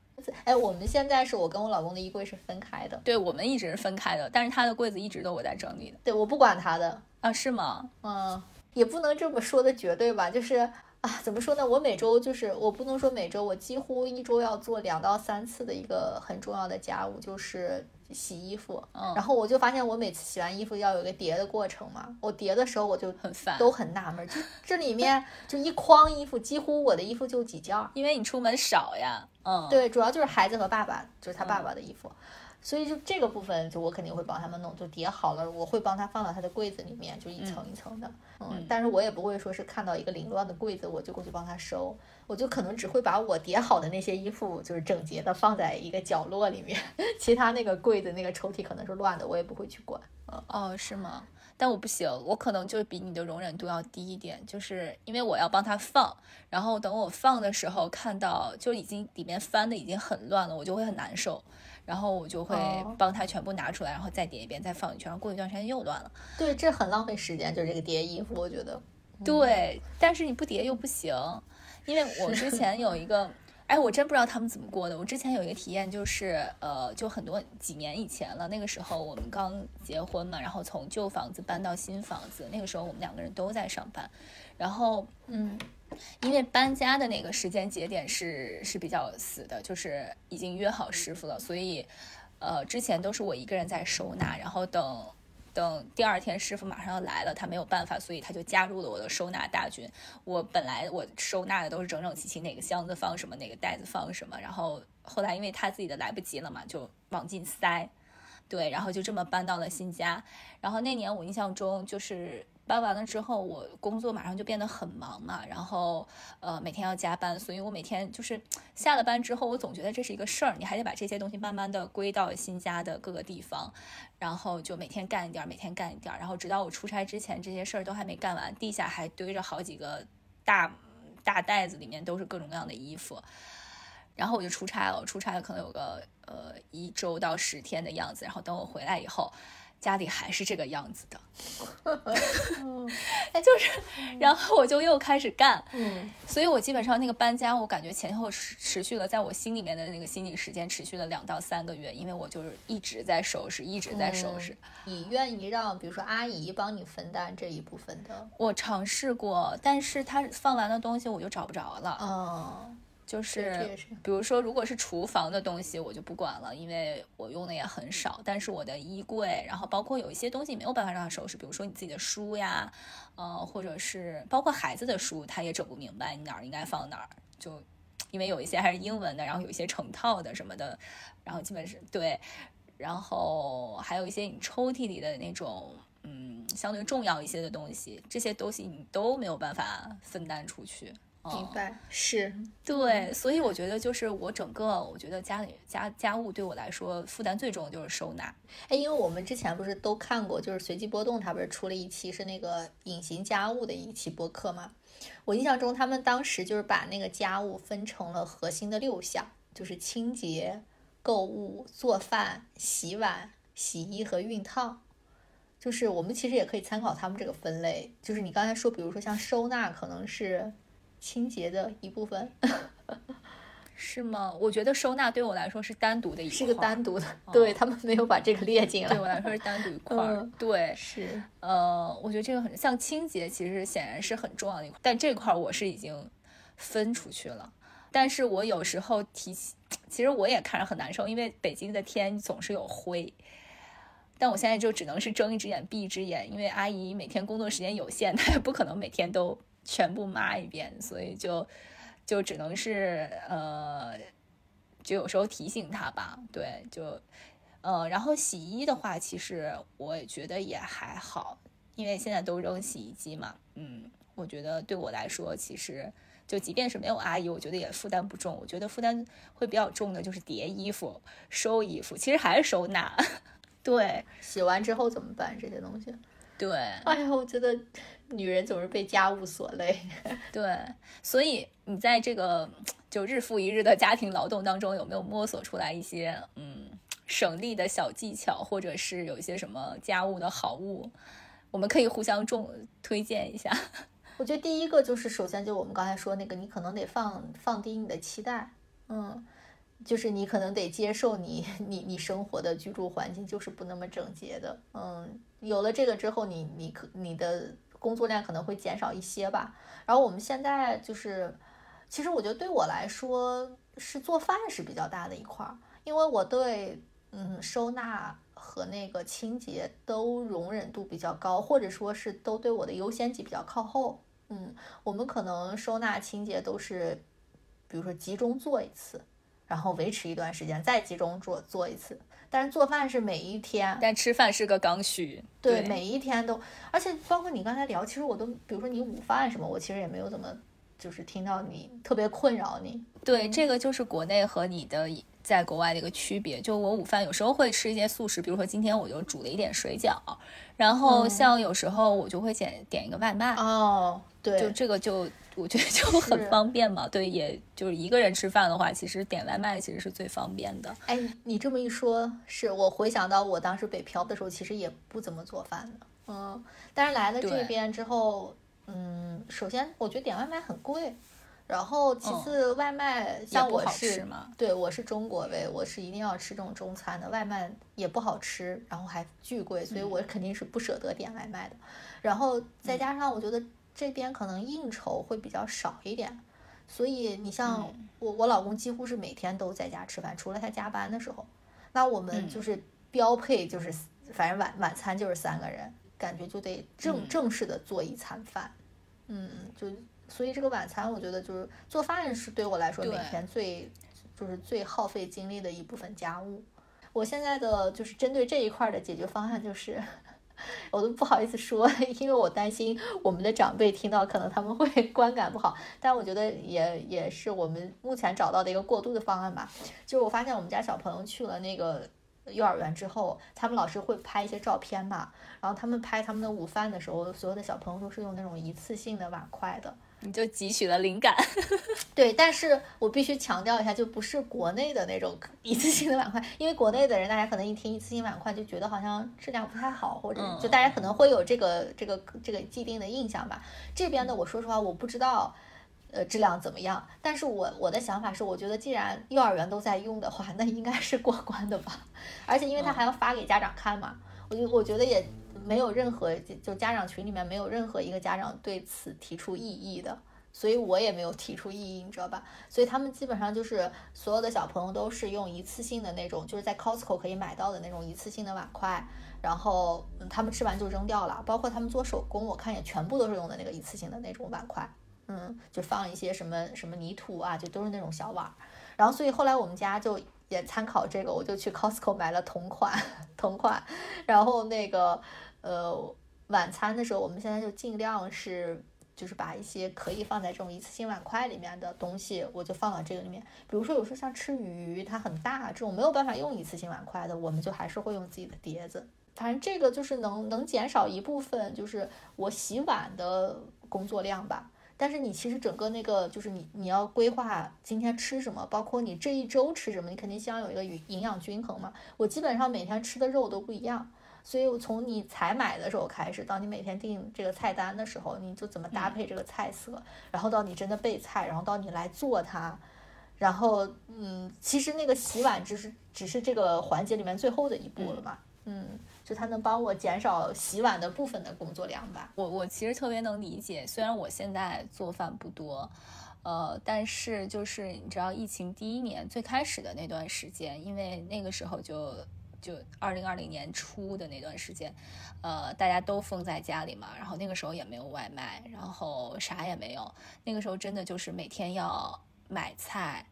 哎，我们现在是我跟我老公的衣柜是分开的。对，我们一直是分开的，但是他的柜子一直都我在整理的。对，我不管他的啊？是吗？嗯，也不能这么说的绝对吧，就是。啊，怎么说呢？我每周就是我不能说每周，我几乎一周要做两到三次的一个很重要的家务，就是洗衣服。嗯，然后我就发现我每次洗完衣服要有个叠的过程嘛。我叠的时候我就很烦，都很纳闷，就这里面就一筐衣服，几乎我的衣服就几件，因为你出门少呀。嗯，对，主要就是孩子和爸爸，就是他爸爸的衣服。所以就这个部分，就我肯定会帮他们弄，就叠好了，我会帮他放到他的柜子里面，就一层一层的，嗯，但是我也不会说是看到一个凌乱的柜子，我就过去帮他收，我就可能只会把我叠好的那些衣服，就是整洁的放在一个角落里面，其他那个柜子那个抽屉可能是乱的，我也不会去管，嗯，哦，是吗？但我不行，我可能就比你的容忍度要低一点，就是因为我要帮他放，然后等我放的时候看到就已经里面翻的已经很乱了，我就会很难受。然后我就会帮他全部拿出来，然后再叠一遍，再放一圈，然后过一段时间又乱了。对，这很浪费时间，就是这个叠衣服，我觉得。对，但是你不叠又不行，因为我之前有一个，哎，我真不知道他们怎么过的。我之前有一个体验，就是呃，就很多几年以前了，那个时候我们刚结婚嘛，然后从旧房子搬到新房子，那个时候我们两个人都在上班，然后嗯。因为搬家的那个时间节点是是比较死的，就是已经约好师傅了，所以，呃，之前都是我一个人在收纳，然后等等第二天师傅马上要来了，他没有办法，所以他就加入了我的收纳大军。我本来我收纳的都是整整齐齐，哪个箱子放什么，哪个袋子放什么。然后后来因为他自己的来不及了嘛，就往进塞。对，然后就这么搬到了新家。然后那年我印象中就是。搬完了之后，我工作马上就变得很忙嘛，然后呃每天要加班，所以我每天就是 下了班之后，我总觉得这是一个事儿，你还得把这些东西慢慢的归到新家的各个地方，然后就每天干一点，每天干一点，然后直到我出差之前，这些事儿都还没干完，地下还堆着好几个大大袋子，里面都是各种各样的衣服，然后我就出差了，我出差了可能有个呃一周到十天的样子，然后等我回来以后。家里还是这个样子的，哎，就是，然后我就又开始干，嗯，所以我基本上那个搬家，我感觉前后持持续了，在我心里面的那个心理时间持续了两到三个月，因为我就是一直在收拾，一直在收拾。你愿意让比如说阿姨帮你分担这一部分的？我尝试过，但是他放完的东西我就找不着了。哦。就是，比如说，如果是厨房的东西，我就不管了，因为我用的也很少。但是我的衣柜，然后包括有一些东西没有办法让它收拾，比如说你自己的书呀，呃，或者是包括孩子的书，他也整不明白你哪儿应该放哪儿。就因为有一些还是英文的，然后有一些成套的什么的，然后基本是对，然后还有一些你抽屉里的那种，嗯，相对重要一些的东西，这些东西你都没有办法分担出去。明白，是对，所以我觉得就是我整个，我觉得家里家家务对我来说负担最重的就是收纳。哎，因为我们之前不是都看过，就是随机波动，它不是出了一期是那个隐形家务的一期播客吗？我印象中他们当时就是把那个家务分成了核心的六项，就是清洁、购物、做饭、洗碗、洗衣和熨烫。就是我们其实也可以参考他们这个分类，就是你刚才说，比如说像收纳，可能是。清洁的一部分 是吗？我觉得收纳对我来说是单独的一是个单独的，对他们没有把这个列进来。对我来说是单独一 块儿。对，是呃，我觉得这个很像清洁，其实显然是很重要的一块，但这块我是已经分出去了。但是我有时候提起，其实我也看着很难受，因为北京的天总是有灰。但我现在就只能是睁一只眼闭一只眼，因为阿姨每天工作时间有限，她也不可能每天都。全部抹一遍，所以就就只能是呃，就有时候提醒他吧。对，就呃，然后洗衣的话，其实我也觉得也还好，因为现在都扔洗衣机嘛。嗯，我觉得对我来说，其实就即便是没有阿姨，我觉得也负担不重。我觉得负担会比较重的就是叠衣服、收衣服，其实还是收纳。对，洗完之后怎么办？这些东西。对，哎呀，我觉得女人总是被家务所累。对，所以你在这个就日复一日的家庭劳动当中，有没有摸索出来一些嗯省力的小技巧，或者是有一些什么家务的好物，我们可以互相重推荐一下？我觉得第一个就是，首先就我们刚才说那个，你可能得放放低你的期待，嗯。就是你可能得接受你你你生活的居住环境就是不那么整洁的，嗯，有了这个之后，你你可你的工作量可能会减少一些吧。然后我们现在就是，其实我觉得对我来说是做饭是比较大的一块儿，因为我对嗯收纳和那个清洁都容忍度比较高，或者说是都对我的优先级比较靠后。嗯，我们可能收纳清洁都是，比如说集中做一次。然后维持一段时间，再集中做做一次。但是做饭是每一天，但吃饭是个刚需。对，每一天都，而且包括你刚才聊，其实我都，比如说你午饭什么，我其实也没有怎么，就是听到你特别困扰你。对，这个就是国内和你的在国外的一个区别。就我午饭有时候会吃一些素食，比如说今天我就煮了一点水饺，然后像有时候我就会点点一个外卖。哦，对，就这个就。我觉得就很方便嘛，对，也就是一个人吃饭的话，其实点外卖其实是最方便的。哎，你这么一说，是我回想到我当时北漂的时候，其实也不怎么做饭的，嗯，但是来了这边之后，嗯，首先我觉得点外卖很贵，然后其次外卖像我是，对，我是中国胃，我是一定要吃这种中餐的，外卖也不好吃，然后还巨贵，所以我肯定是不舍得点外卖的。然后再加上我觉得。这边可能应酬会比较少一点，所以你像我，我老公几乎是每天都在家吃饭，除了他加班的时候。那我们就是标配，就是反正晚晚餐就是三个人，感觉就得正正式的做一餐饭，嗯，就所以这个晚餐，我觉得就是做饭是对我来说每天最就是最耗费精力的一部分家务。我现在的就是针对这一块的解决方案就是。我都不好意思说，因为我担心我们的长辈听到，可能他们会 观感不好。但我觉得也也是我们目前找到的一个过渡的方案吧。就是我发现我们家小朋友去了那个幼儿园之后，他们老师会拍一些照片嘛，然后他们拍他们的午饭的时候，所有的小朋友都是用那种一次性的碗筷的。你就汲取了灵感，对，但是我必须强调一下，就不是国内的那种一次性的碗筷，因为国内的人，大家可能一听一次性碗筷就觉得好像质量不太好，或者就大家可能会有这个这个这个既定的印象吧。这边的，我说实话，我不知道，呃，质量怎么样。但是我我的想法是，我觉得既然幼儿园都在用的话，那应该是过关的吧。而且因为他还要发给家长看嘛，我就我觉得也。没有任何就家长群里面没有任何一个家长对此提出异议的，所以我也没有提出异议，你知道吧？所以他们基本上就是所有的小朋友都是用一次性的那种，就是在 Costco 可以买到的那种一次性的碗筷，然后他们吃完就扔掉了。包括他们做手工，我看也全部都是用的那个一次性的那种碗筷，嗯，就放一些什么什么泥土啊，就都是那种小碗。然后所以后来我们家就也参考这个，我就去 Costco 买了同款 同款，然后那个。呃，晚餐的时候，我们现在就尽量是，就是把一些可以放在这种一次性碗筷里面的东西，我就放到这个里面。比如说，有时候像吃鱼，它很大，这种没有办法用一次性碗筷的，我们就还是会用自己的碟子。反正这个就是能能减少一部分，就是我洗碗的工作量吧。但是你其实整个那个，就是你你要规划今天吃什么，包括你这一周吃什么，你肯定希望有一个营营养均衡嘛。我基本上每天吃的肉都不一样。所以，我从你采买的时候开始，到你每天定这个菜单的时候，你就怎么搭配这个菜色，然后到你真的备菜，然后到你来做它，然后，嗯，其实那个洗碗只是只是这个环节里面最后的一步了嘛，嗯，就它能帮我减少洗碗的部分的工作量吧。我我其实特别能理解，虽然我现在做饭不多，呃，但是就是你知道，疫情第一年最开始的那段时间，因为那个时候就。就二零二零年初的那段时间，呃，大家都封在家里嘛，然后那个时候也没有外卖，然后啥也没有。那个时候真的就是每天要买菜，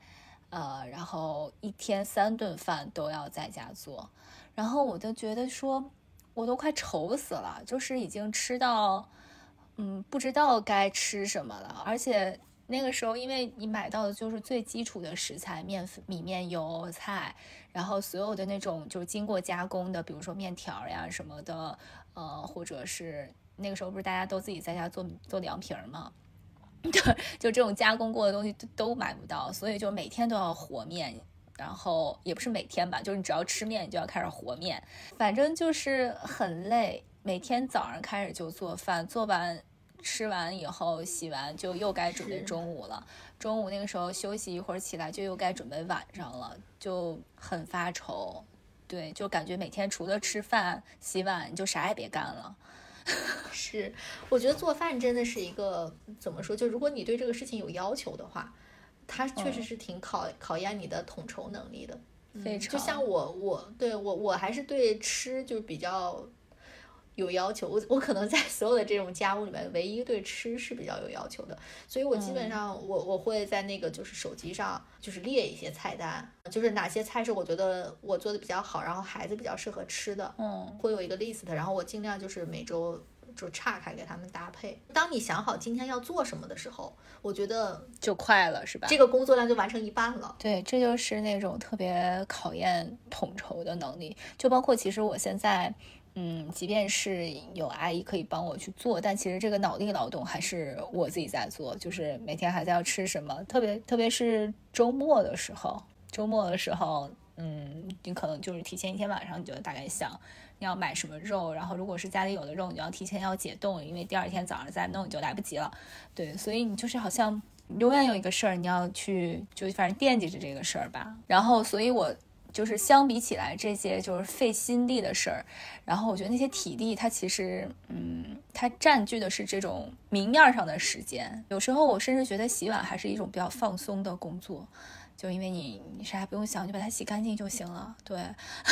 呃，然后一天三顿饭都要在家做，然后我都觉得说，我都快愁死了，就是已经吃到，嗯，不知道该吃什么了，而且。那个时候，因为你买到的就是最基础的食材，面粉、米面油、菜，然后所有的那种就是经过加工的，比如说面条呀什么的，呃，或者是那个时候不是大家都自己在家做做凉皮儿吗？对，就这种加工过的东西都都买不到，所以就每天都要和面，然后也不是每天吧，就是你只要吃面，你就要开始和面，反正就是很累，每天早上开始就做饭，做完。吃完以后洗完就又该准备中午了，中午那个时候休息一会儿起来就又该准备晚上了，就很发愁。对，就感觉每天除了吃饭洗碗，你就啥也别干了。是，我觉得做饭真的是一个怎么说？就如果你对这个事情有要求的话，它确实是挺考考验你的统筹能力的。非常。就像我，我对我我还是对吃就比较。有要求，我我可能在所有的这种家务里面，唯一对吃是比较有要求的，所以我基本上我我会在那个就是手机上就是列一些菜单，就是哪些菜是我觉得我做的比较好，然后孩子比较适合吃的，嗯，会有一个 list，然后我尽量就是每周就岔开给他们搭配。当你想好今天要做什么的时候，我觉得就快了，是吧？这个工作量就完成一半了。对，这就是那种特别考验统筹的能力，就包括其实我现在。嗯，即便是有阿姨可以帮我去做，但其实这个脑力劳动还是我自己在做。就是每天还在要吃什么，特别特别是周末的时候，周末的时候，嗯，你可能就是提前一天晚上你就大概想你要买什么肉，然后如果是家里有的肉，你要提前要解冻，因为第二天早上再弄你就来不及了。对，所以你就是好像永远有一个事儿你要去，就反正惦记着这个事儿吧。然后，所以我。就是相比起来，这些就是费心力的事儿，然后我觉得那些体力，它其实，嗯，它占据的是这种明面上的时间。有时候我甚至觉得洗碗还是一种比较放松的工作，就因为你你啥也不用想，就把它洗干净就行了。对，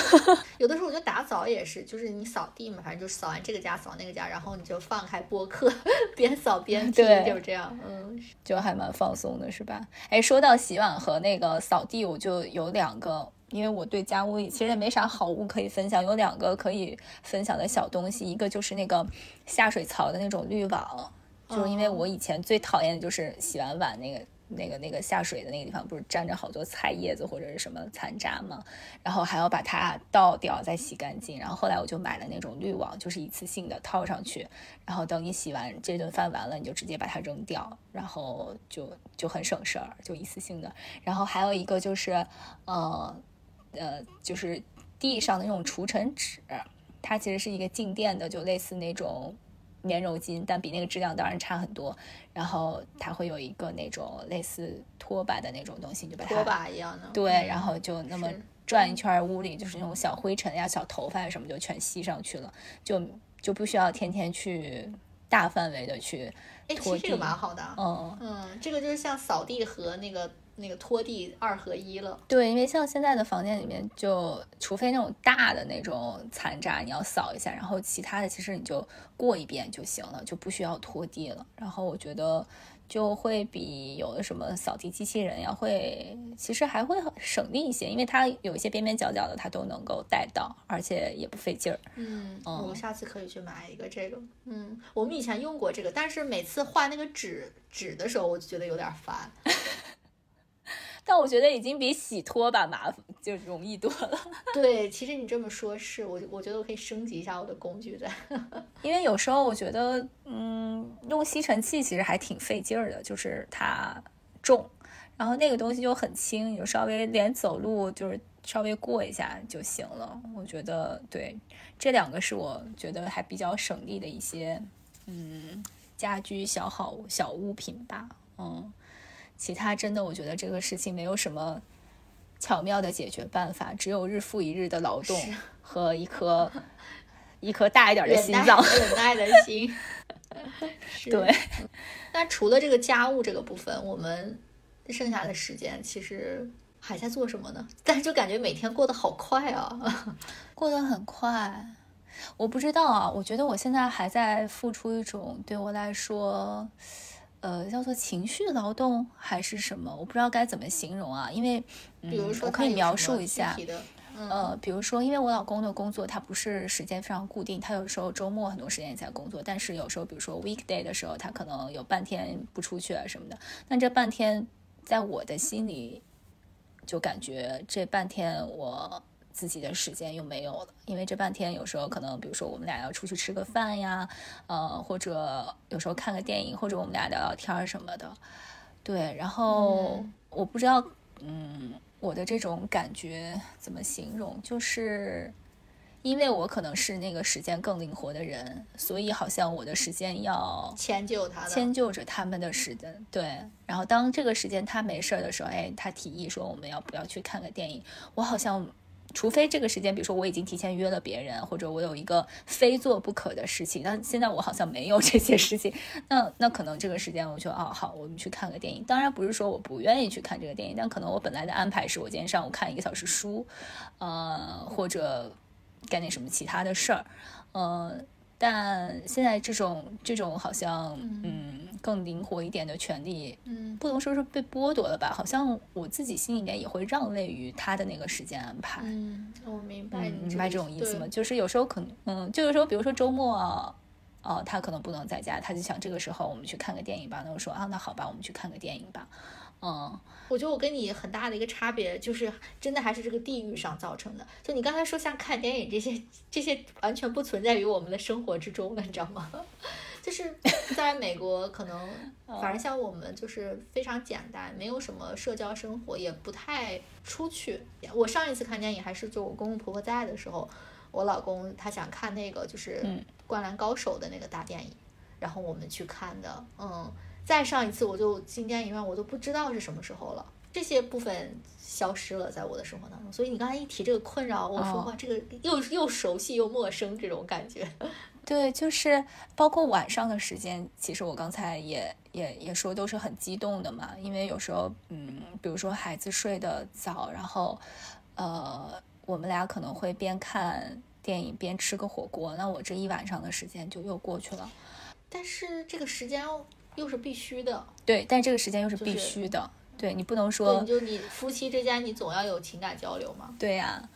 有的时候我觉得打扫也是，就是你扫地嘛，反正就扫完这个家扫那个家，然后你就放开播客，边扫边听，就这样，嗯，就还蛮放松的，是吧？哎，说到洗碗和那个扫地，我就有两个，因为我对家务其实也没啥好物可以分享，有两个可以分享的小东西，一个就是那个下水槽的那种滤网，就是因为我以前最讨厌的就是洗完碗那个。那个那个下水的那个地方不是沾着好多菜叶子或者是什么残渣吗？然后还要把它倒掉再洗干净。然后后来我就买了那种滤网，就是一次性的套上去，然后等你洗完这顿饭完了，你就直接把它扔掉，然后就就很省事儿，就一次性的。然后还有一个就是，呃呃，就是地上的那种除尘纸，它其实是一个静电的，就类似那种。棉柔巾，但比那个质量当然差很多。然后它会有一个那种类似拖把的那种东西，就把它拖把一样的对，然后就那么转一圈，屋里就是那种小灰尘呀、小头发什么就全吸上去了，就就不需要天天去大范围的去拖地。这个蛮好的，嗯嗯，这个就是像扫地和那个。那个拖地二合一了，对，因为像现在的房间里面，就除非那种大的那种残渣你要扫一下，然后其他的其实你就过一遍就行了，就不需要拖地了。然后我觉得就会比有的什么扫地机器人呀，会其实还会省力一些，因为它有一些边边角角的它都能够带到，而且也不费劲儿。嗯，我下次可以去买一个这个。嗯，我们以前用过这个，但是每次换那个纸纸的时候，我就觉得有点烦。但我觉得已经比洗拖把麻烦就容易多了。对，其实你这么说，是我我觉得我可以升级一下我的工具在。因为有时候我觉得，嗯，用吸尘器其实还挺费劲儿的，就是它重，然后那个东西就很轻，你就稍微连走路就是稍微过一下就行了。我觉得对，这两个是我觉得还比较省力的一些，嗯，家居小好小物品吧，嗯。其他真的，我觉得这个事情没有什么巧妙的解决办法，只有日复一日的劳动和一颗一颗大一点的心脏，忍耐的心。对。那除了这个家务这个部分，我们剩下的时间其实还在做什么呢？但是就感觉每天过得好快啊，过得很快。我不知道啊，我觉得我现在还在付出一种对我来说。呃，叫做情绪劳动还是什么？我不知道该怎么形容啊。因为，比如说，我可以描述一下。呃，比如说，因为我老公的工作他不是时间非常固定，他有时候周末很多时间也在工作，但是有时候，比如说 weekday 的时候，他可能有半天不出去啊什么的。那这半天，在我的心里，就感觉这半天我。自己的时间又没有了，因为这半天有时候可能，比如说我们俩要出去吃个饭呀，呃，或者有时候看个电影，或者我们俩聊聊天什么的，对。然后我不知道，嗯，我的这种感觉怎么形容？就是因为我可能是那个时间更灵活的人，所以好像我的时间要迁就他，迁就着他们的时间。对。然后当这个时间他没事儿的时候，哎，他提议说我们要不要去看个电影？我好像。除非这个时间，比如说我已经提前约了别人，或者我有一个非做不可的事情，但现在我好像没有这些事情，那那可能这个时间我就哦好，我们去看个电影。当然不是说我不愿意去看这个电影，但可能我本来的安排是我今天上午看一个小时书，呃，或者干点什么其他的事儿，呃。但现在这种这种好像嗯更灵活一点的权利，嗯，不能说是被剥夺了吧？好像我自己心里面也会让位于他的那个时间安排。嗯，我明白，明白这种意思吗？就是有时候可能，嗯，就有时候，比如说周末，哦，他可能不能在家，他就想这个时候我们去看个电影吧。那我说啊，那好吧，我们去看个电影吧。嗯，我觉得我跟你很大的一个差别，就是真的还是这个地域上造成的。就你刚才说像看电影这些，这些完全不存在于我们的生活之中了，你知道吗？就是在美国，可能 反正像我们就是非常简单，没有什么社交生活，也不太出去。我上一次看电影还是就我公公婆婆在的时候，我老公他想看那个就是《灌篮高手》的那个大电影，然后我们去看的，嗯。再上一次我就进电影院，我都不知道是什么时候了，这些部分消失了在我的生活当中。所以你刚才一提这个困扰，我说话这个又又熟悉又陌生这种感觉。对，就是包括晚上的时间，其实我刚才也也也说都是很激动的嘛，因为有时候，嗯，比如说孩子睡得早，然后，呃，我们俩可能会边看电影边吃个火锅，那我这一晚上的时间就又过去了。但是这个时间又是必须的，对，但这个时间又是必须的，对你不能说，就你夫妻之间，你总要有情感交流嘛。对呀，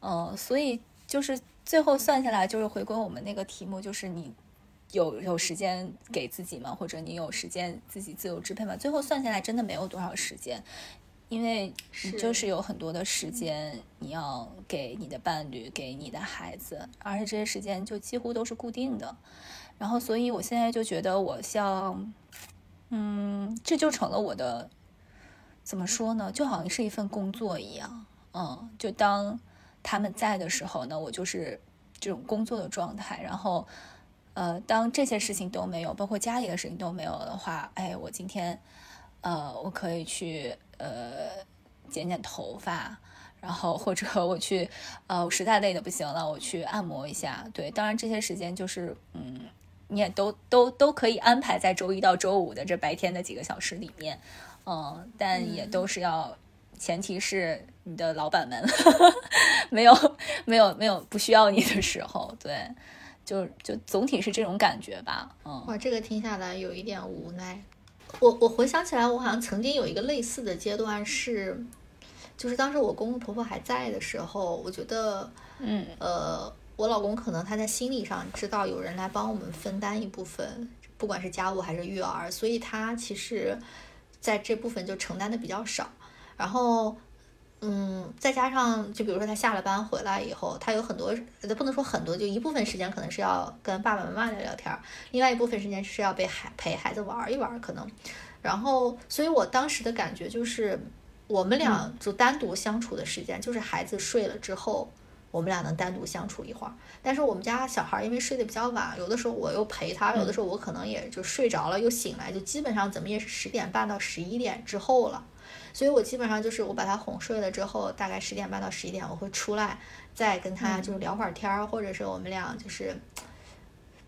嗯，所以就是。最后算下来，就是回归我们那个题目，就是你有有时间给自己吗？或者你有时间自己自由支配吗？最后算下来，真的没有多少时间，因为你就是有很多的时间你要给你的伴侣，给你的孩子，而且这些时间就几乎都是固定的。然后，所以我现在就觉得，我像，嗯，这就成了我的，怎么说呢？就好像是一份工作一样，嗯，就当。他们在的时候呢，我就是这种工作的状态。然后，呃，当这些事情都没有，包括家里的事情都没有的话，哎，我今天，呃，我可以去呃剪剪头发，然后或者 我去，呃，我实在累的不行了，我去按摩一下。对，当然这些时间就是，嗯，你也都都都可以安排在周一到周五的这白天的几个小时里面，嗯，但也都是要。前提是你的老板们 没有没有没有不需要你的时候，对，就就总体是这种感觉吧，嗯。哇，这个听下来有一点无奈。我我回想起来，我好像曾经有一个类似的阶段，是就是当时我公公婆婆还在的时候，我觉得，嗯呃，我老公可能他在心理上知道有人来帮我们分担一部分，不管是家务还是育儿，所以他其实在这部分就承担的比较少。然后，嗯，再加上，就比如说他下了班回来以后，他有很多，不能说很多，就一部分时间可能是要跟爸爸妈妈聊聊天儿，另外一部分时间是要被孩陪孩子玩一玩，可能。然后，所以我当时的感觉就是，我们俩就单独相处的时间，就是孩子睡了之后，我们俩能单独相处一会儿。但是我们家小孩因为睡得比较晚，有的时候我又陪他，有的时候我可能也就睡着了又醒来，就基本上怎么也是十点半到十一点之后了。所以我基本上就是我把他哄睡了之后，大概十点半到十一点，我会出来再跟他就是聊会儿天儿，或者是我们俩就是。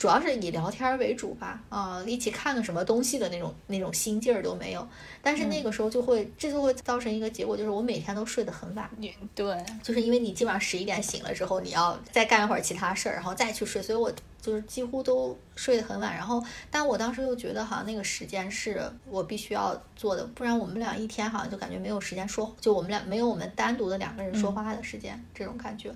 主要是以聊天为主吧，啊，一起看个什么东西的那种那种心劲儿都没有。但是那个时候就会，这就会造成一个结果，就是我每天都睡得很晚。对，就是因为你基本上十一点醒了之后，你要再干一会儿其他事儿，然后再去睡，所以我就是几乎都睡得很晚。然后，但我当时又觉得好像那个时间是我必须要做的，不然我们俩一天好像就感觉没有时间说，就我们俩没有我们单独的两个人说话的时间，这种感觉。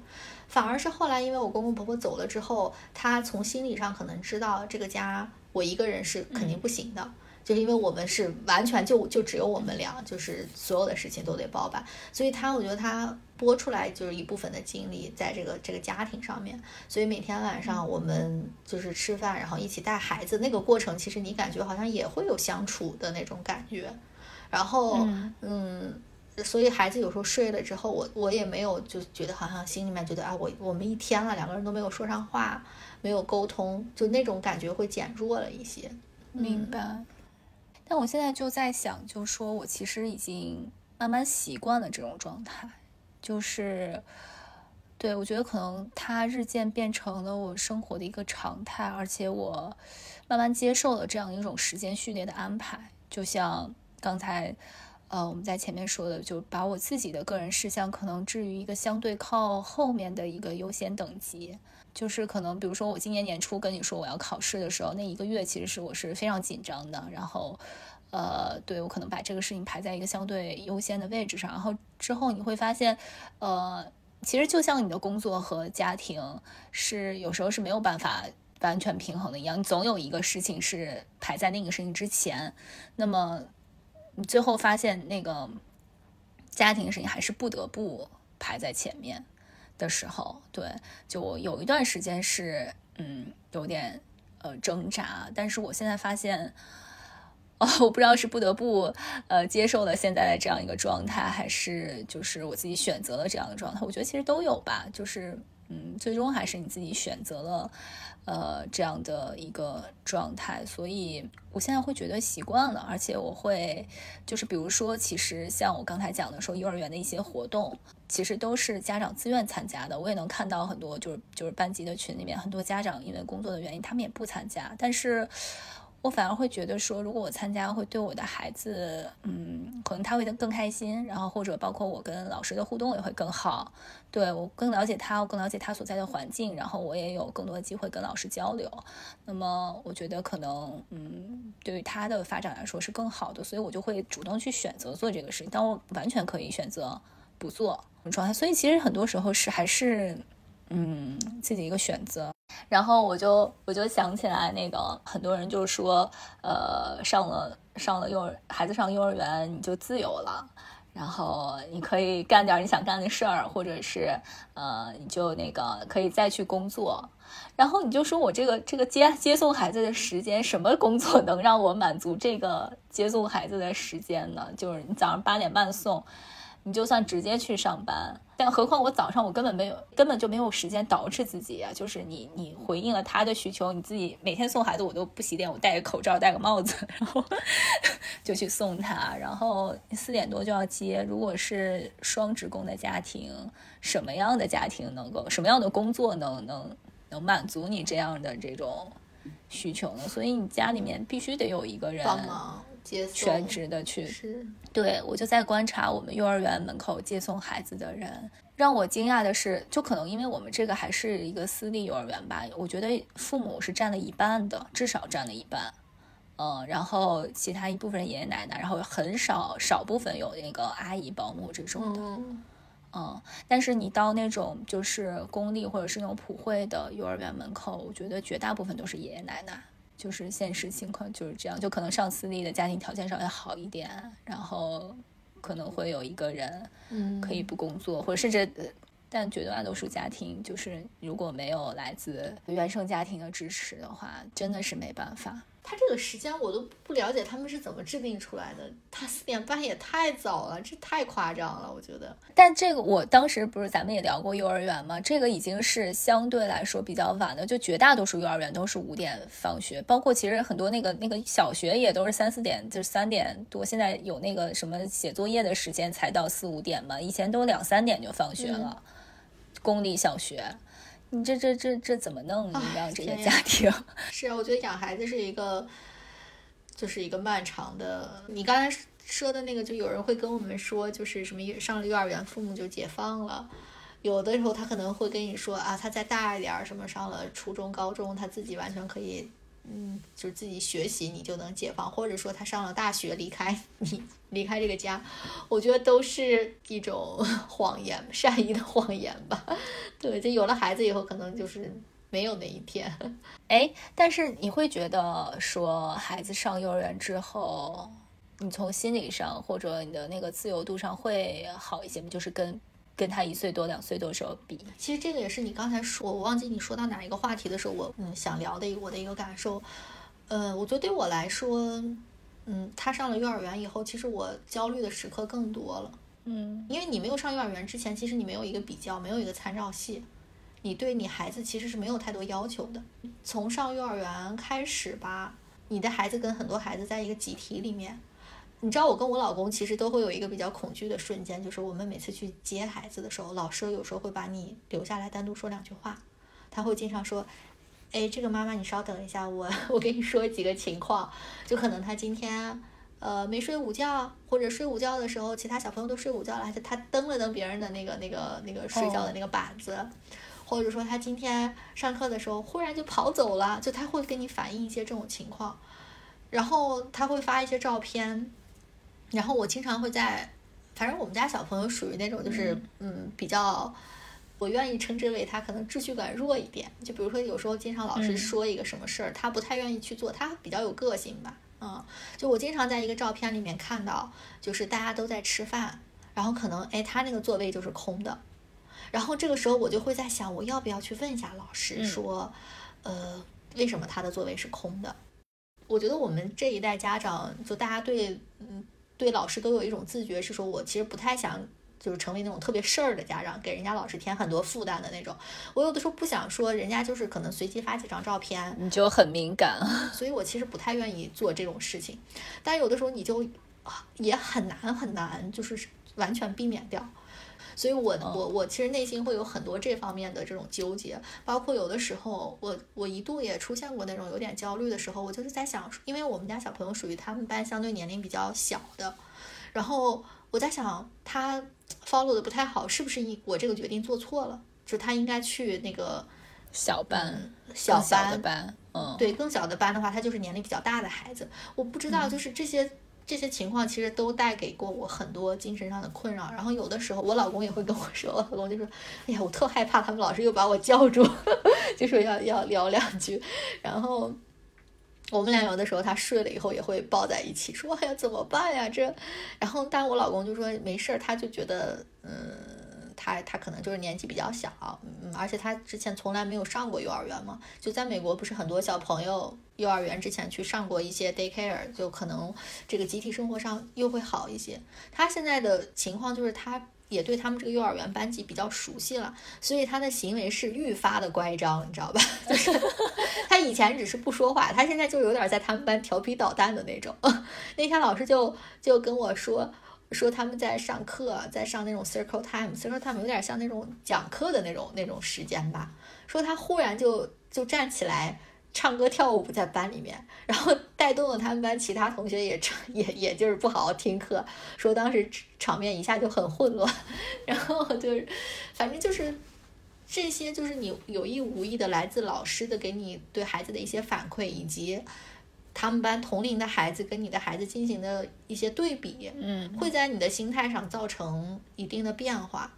反而是后来，因为我公公婆婆走了之后，他从心理上可能知道这个家我一个人是肯定不行的，就是因为我们是完全就就只有我们俩，就是所有的事情都得包办，所以他我觉得他拨出来就是一部分的精力在这个这个家庭上面，所以每天晚上我们就是吃饭，然后一起带孩子，那个过程其实你感觉好像也会有相处的那种感觉，然后嗯。所以孩子有时候睡了之后，我我也没有就觉得好像心里面觉得啊，我我们一天了，两个人都没有说上话，没有沟通，就那种感觉会减弱了一些。明白。但我现在就在想，就说我其实已经慢慢习惯了这种状态，就是对我觉得可能它日渐变成了我生活的一个常态，而且我慢慢接受了这样一种时间序列的安排，就像刚才。呃，我们在前面说的，就把我自己的个人事项可能置于一个相对靠后面的一个优先等级，就是可能比如说我今年年初跟你说我要考试的时候，那一个月其实是我是非常紧张的，然后，呃，对我可能把这个事情排在一个相对优先的位置上，然后之后你会发现，呃，其实就像你的工作和家庭是有时候是没有办法完全平衡的一样，你总有一个事情是排在那个事情之前，那么。你最后发现那个家庭事情还是不得不排在前面的时候，对，就有一段时间是嗯有点呃挣扎，但是我现在发现，哦，我不知道是不得不呃接受了现在的这样一个状态，还是就是我自己选择了这样的状态，我觉得其实都有吧，就是。嗯，最终还是你自己选择了，呃，这样的一个状态。所以我现在会觉得习惯了，而且我会就是比如说，其实像我刚才讲的说，幼儿园的一些活动，其实都是家长自愿参加的。我也能看到很多就是就是班级的群里面，很多家长因为工作的原因，他们也不参加，但是。我反而会觉得说，如果我参加，会对我的孩子，嗯，可能他会更开心，然后或者包括我跟老师的互动也会更好，对我更了解他，我更了解他所在的环境，然后我也有更多的机会跟老师交流。那么我觉得可能，嗯，对于他的发展来说是更好的，所以我就会主动去选择做这个事情。但我完全可以选择不做状态，所以其实很多时候是还是。嗯，自己一个选择，然后我就我就想起来，那个很多人就说，呃，上了上了幼儿孩子上幼儿园你就自由了，然后你可以干点你想干的事儿，或者是呃，你就那个可以再去工作，然后你就说我这个这个接接送孩子的时间，什么工作能让我满足这个接送孩子的时间呢？就是你早上八点半送。你就算直接去上班，但何况我早上我根本没有，根本就没有时间捯饬自己啊！就是你，你回应了他的需求，你自己每天送孩子，我都不洗脸，我戴个口罩，戴个帽子，然后就去送他，然后四点多就要接。如果是双职工的家庭，什么样的家庭能够，什么样的工作能能能满足你这样的这种需求呢？所以你家里面必须得有一个人帮忙。全职的去，是对我就在观察我们幼儿园门口接送孩子的人。让我惊讶的是，就可能因为我们这个还是一个私立幼儿园吧，我觉得父母是占了一半的，至少占了一半。嗯，然后其他一部分爷爷奶奶，然后很少少部分有那个阿姨保姆这种的。嗯，但是你到那种就是公立或者是那种普惠的幼儿园门口，我觉得绝大部分都是爷爷奶奶。就是现实情况就是这样，就可能上私立的家庭条件稍微好一点，然后可能会有一个人，嗯，可以不工作，或者甚至，但绝大多数家庭就是如果没有来自原生家庭的支持的话，真的是没办法。他这个时间我都不了解，他们是怎么制定出来的？他四点半也太早了，这太夸张了，我觉得。但这个我当时不是咱们也聊过幼儿园吗？这个已经是相对来说比较晚的，就绝大多数幼儿园都是五点放学，包括其实很多那个那个小学也都是三四点，就是三点多。现在有那个什么写作业的时间才到四五点嘛，以前都两三点就放学了，公立小学。你这这这这怎么弄？你让这个家 庭 是啊，我觉得养孩子是一个，就是一个漫长的。你刚才说的那个，就有人会跟我们说，就是什么上了幼儿园，父母就解放了。有的时候他可能会跟你说啊，他再大一点，什么上了初中、高中，他自己完全可以。嗯，就是自己学习，你就能解放，或者说他上了大学，离开你，离开这个家，我觉得都是一种 谎言，善意的谎言吧。对，就有了孩子以后，可能就是没有那一天。哎，但是你会觉得说，孩子上幼儿园之后，你从心理上或者你的那个自由度上会好一些吗？就是跟。跟他一岁多、两岁多时候比，其实这个也是你刚才说，我忘记你说到哪一个话题的时候，我嗯想聊的一个我的一个感受。呃，我觉得对我来说，嗯，他上了幼儿园以后，其实我焦虑的时刻更多了。嗯，因为你没有上幼儿园之前，其实你没有一个比较，没有一个参照系，你对你孩子其实是没有太多要求的。从上幼儿园开始吧，你的孩子跟很多孩子在一个集体里面。你知道我跟我老公其实都会有一个比较恐惧的瞬间，就是我们每次去接孩子的时候，老师有时候会把你留下来单独说两句话。他会经常说：“哎，这个妈妈你稍等一下，我 我给你说几个情况。就可能他今天呃没睡午觉，或者睡午觉的时候其他小朋友都睡午觉了，而且他蹬了蹬别人的那个那个那个睡觉的那个板子，或者说他今天上课的时候忽然就跑走了，就他会跟你反映一些这种情况，然后他会发一些照片。”然后我经常会在，反正我们家小朋友属于那种就是嗯比较，我愿意称之为他可能秩序感弱一点。就比如说有时候经常老师说一个什么事儿，他不太愿意去做，他比较有个性吧。嗯，就我经常在一个照片里面看到，就是大家都在吃饭，然后可能哎他那个座位就是空的，然后这个时候我就会在想，我要不要去问一下老师说，呃为什么他的座位是空的？我觉得我们这一代家长就大家对嗯。对老师都有一种自觉，是说我其实不太想就是成为那种特别事儿的家长，给人家老师添很多负担的那种。我有的时候不想说，人家就是可能随机发几张照片，你就很敏感，所以我其实不太愿意做这种事情。但有的时候你就也很难很难，就是完全避免掉。所以，我我我其实内心会有很多这方面的这种纠结，包括有的时候，我我一度也出现过那种有点焦虑的时候，我就是在想，因为我们家小朋友属于他们班相对年龄比较小的，然后我在想他 follow 的不太好，是不是一我这个决定做错了？就他应该去那个小班，小班，嗯，对，更小的班的话，他就是年龄比较大的孩子，我不知道，就是这些。这些情况其实都带给过我很多精神上的困扰，然后有的时候我老公也会跟我说，我 老公就说：“哎呀，我特害怕他们老师又把我叫住，就说要要聊两句。”然后我们俩有的时候他睡了以后也会抱在一起说：“哎呀，怎么办呀？这……”然后但我老公就说：“没事儿。”他就觉得，嗯。他他可能就是年纪比较小，嗯，而且他之前从来没有上过幼儿园嘛，就在美国不是很多小朋友幼儿园之前去上过一些 daycare，就可能这个集体生活上又会好一些。他现在的情况就是他也对他们这个幼儿园班级比较熟悉了，所以他的行为是愈发的乖张，你知道吧？就是他以前只是不说话，他现在就有点在他们班调皮捣蛋的那种。那天老师就就跟我说。说他们在上课，在上那种 circle time，circle time 有点像那种讲课的那种那种时间吧。说他忽然就就站起来唱歌跳舞在班里面，然后带动了他们班其他同学也唱也也就是不好好听课。说当时场面一下就很混乱，然后就是反正就是这些就是你有意无意的来自老师的给你对孩子的一些反馈以及。他们班同龄的孩子跟你的孩子进行的一些对比，嗯，会在你的心态上造成一定的变化。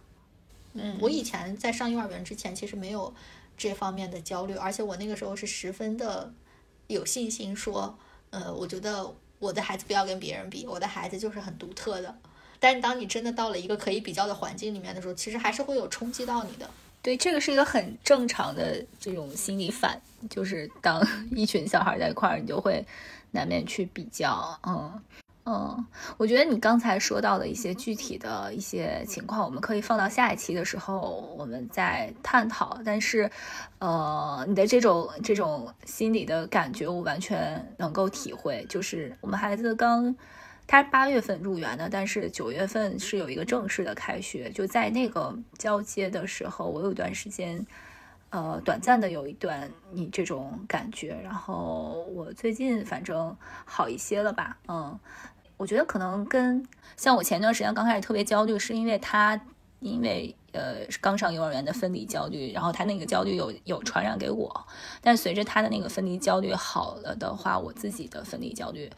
嗯，我以前在上幼儿园之前，其实没有这方面的焦虑，而且我那个时候是十分的有信心，说，呃，我觉得我的孩子不要跟别人比，我的孩子就是很独特的。但是当你真的到了一个可以比较的环境里面的时候，其实还是会有冲击到你的。对，这个是一个很正常的这种心理反，就是当 一群小孩在一块儿，你就会难免去比较。嗯嗯，我觉得你刚才说到的一些具体的一些情况，我们可以放到下一期的时候我们再探讨。但是，呃，你的这种这种心理的感觉，我完全能够体会。就是我们孩子刚。他八月份入园的，但是九月份是有一个正式的开学。就在那个交接的时候，我有一段时间，呃，短暂的有一段你这种感觉。然后我最近反正好一些了吧？嗯，我觉得可能跟像我前段时间刚开始特别焦虑，是因为他因为呃刚上幼儿园的分离焦虑，然后他那个焦虑有有传染给我。但随着他的那个分离焦虑好了的话，我自己的分离焦虑。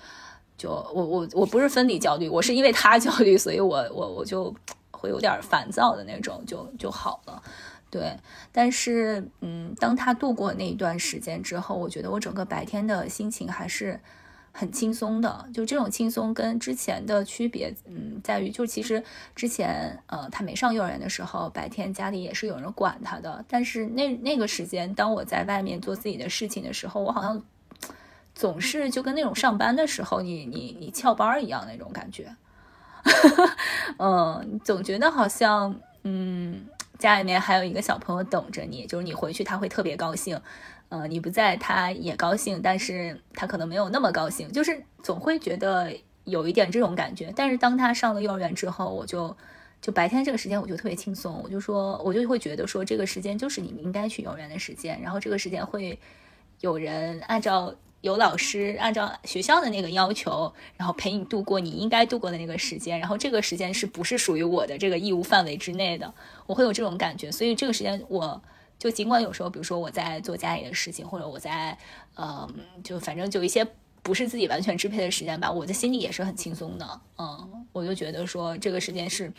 就我我我不是分离焦虑，我是因为他焦虑，所以我我我就会有点烦躁的那种，就就好了。对，但是嗯，当他度过那一段时间之后，我觉得我整个白天的心情还是很轻松的。就这种轻松跟之前的区别，嗯，在于就其实之前呃他没上幼儿园的时候，白天家里也是有人管他的，但是那那个时间，当我在外面做自己的事情的时候，我好像。总是就跟那种上班的时候，你你你翘班一样那种感觉，嗯，总觉得好像嗯，家里面还有一个小朋友等着你，就是你回去他会特别高兴，嗯，你不在他也高兴，但是他可能没有那么高兴，就是总会觉得有一点这种感觉。但是当他上了幼儿园之后，我就就白天这个时间我就特别轻松，我就说我就会觉得说这个时间就是你们应该去幼儿园的时间，然后这个时间会有人按照。有老师按照学校的那个要求，然后陪你度过你应该度过的那个时间，然后这个时间是不是属于我的这个义务范围之内的？我会有这种感觉，所以这个时间我就尽管有时候，比如说我在做家里的事情，或者我在，呃，就反正就一些不是自己完全支配的时间吧，我的心里也是很轻松的。嗯，我就觉得说这个时间是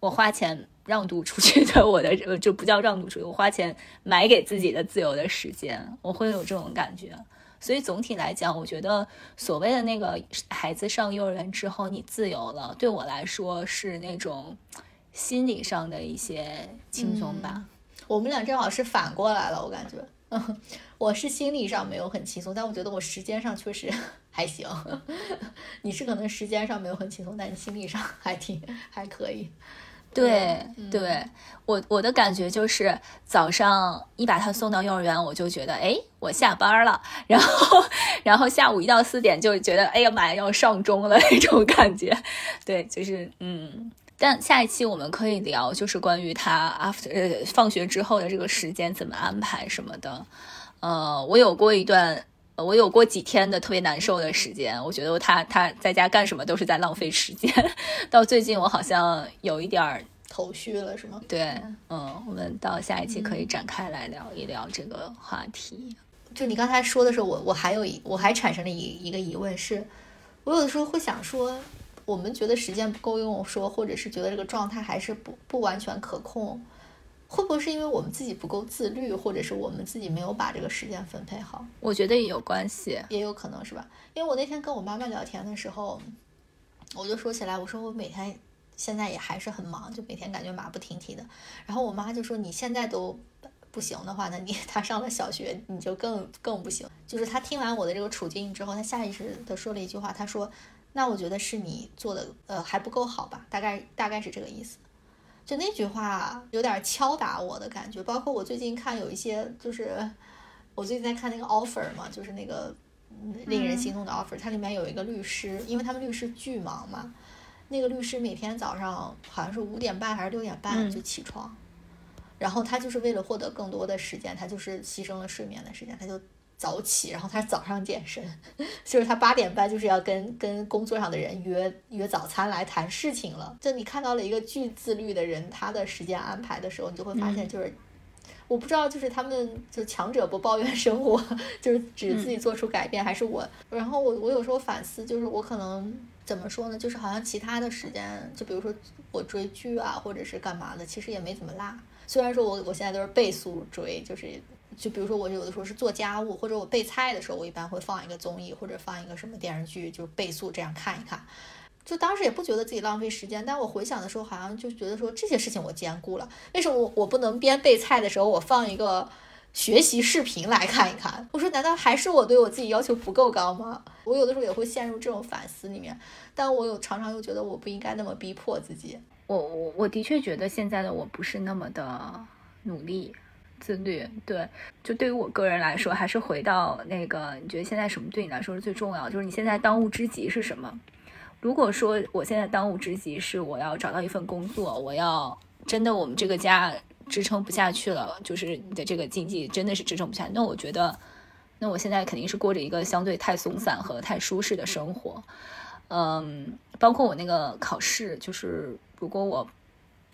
我花钱让渡出去的，我的就不叫让渡出去，我花钱买给自己的自由的时间，我会有这种感觉。所以总体来讲，我觉得所谓的那个孩子上幼儿园之后你自由了，对我来说是那种心理上的一些轻松吧。我们俩正好是反过来了，我感觉，我是心理上没有很轻松，但我觉得我时间上确实 还行。你是可能时间上没有很轻松，但你心理上还挺还可以。对对，我我的感觉就是早上一把他送到幼儿园，我就觉得哎，我下班了。然后 然后下午一到四点就觉得哎呀，妈呀要上钟了那种感觉。对，就是嗯。但下一期我们可以聊，就是关于他 after 呃放学之后的这个时间怎么安排什么的。呃，我有过一段。我有过几天的特别难受的时间，我觉得他他在家干什么都是在浪费时间。到最近我好像有一点儿头绪了，是吗？对，嗯，我们到下一期可以展开来聊一聊这个话题。就你刚才说的时候，我我还有一我还产生了一一个疑问，是我有的时候会想说，我们觉得时间不够用，说或者是觉得这个状态还是不不完全可控。会不会是因为我们自己不够自律，或者是我们自己没有把这个时间分配好？我觉得也有关系，也有可能是吧。因为我那天跟我妈妈聊天的时候，我就说起来，我说我每天现在也还是很忙，就每天感觉马不停蹄的。然后我妈就说：“你现在都不行的话，那你她上了小学，你就更更不行。”就是她听完我的这个处境之后，她下意识的说了一句话，她说：“那我觉得是你做的呃还不够好吧？大概大概是这个意思。”就那句话有点敲打我的感觉，包括我最近看有一些，就是我最近在看那个 offer 嘛，就是那个令人心动的 offer，它里面有一个律师，因为他们律师巨忙嘛，那个律师每天早上好像是五点半还是六点半就起床，然后他就是为了获得更多的时间，他就是牺牲了睡眠的时间，他就。早起，然后他早上健身，就是他八点半就是要跟跟工作上的人约约早餐来谈事情了。就你看到了一个巨自律的人，他的时间安排的时候，你就会发现，就是我不知道，就是他们就强者不抱怨生活，就是只自己做出改变，还是我。然后我我有时候反思，就是我可能怎么说呢？就是好像其他的时间，就比如说我追剧啊，或者是干嘛的，其实也没怎么落。虽然说我我现在都是倍速追，就是。就比如说，我有的时候是做家务，或者我备菜的时候，我一般会放一个综艺，或者放一个什么电视剧，就是倍速这样看一看。就当时也不觉得自己浪费时间，但我回想的时候，好像就觉得说这些事情我兼顾了。为什么我我不能边备菜的时候，我放一个学习视频来看一看？我说，难道还是我对我自己要求不够高吗？我有的时候也会陷入这种反思里面，但我有常常又觉得我不应该那么逼迫自己。我我我的确觉得现在的我不是那么的努力。自律，对，就对于我个人来说，还是回到那个，你觉得现在什么对你来说是最重要？就是你现在当务之急是什么？如果说我现在当务之急是我要找到一份工作，我要真的我们这个家支撑不下去了，就是你的这个经济真的是支撑不下，那我觉得，那我现在肯定是过着一个相对太松散和太舒适的生活。嗯，包括我那个考试，就是如果我。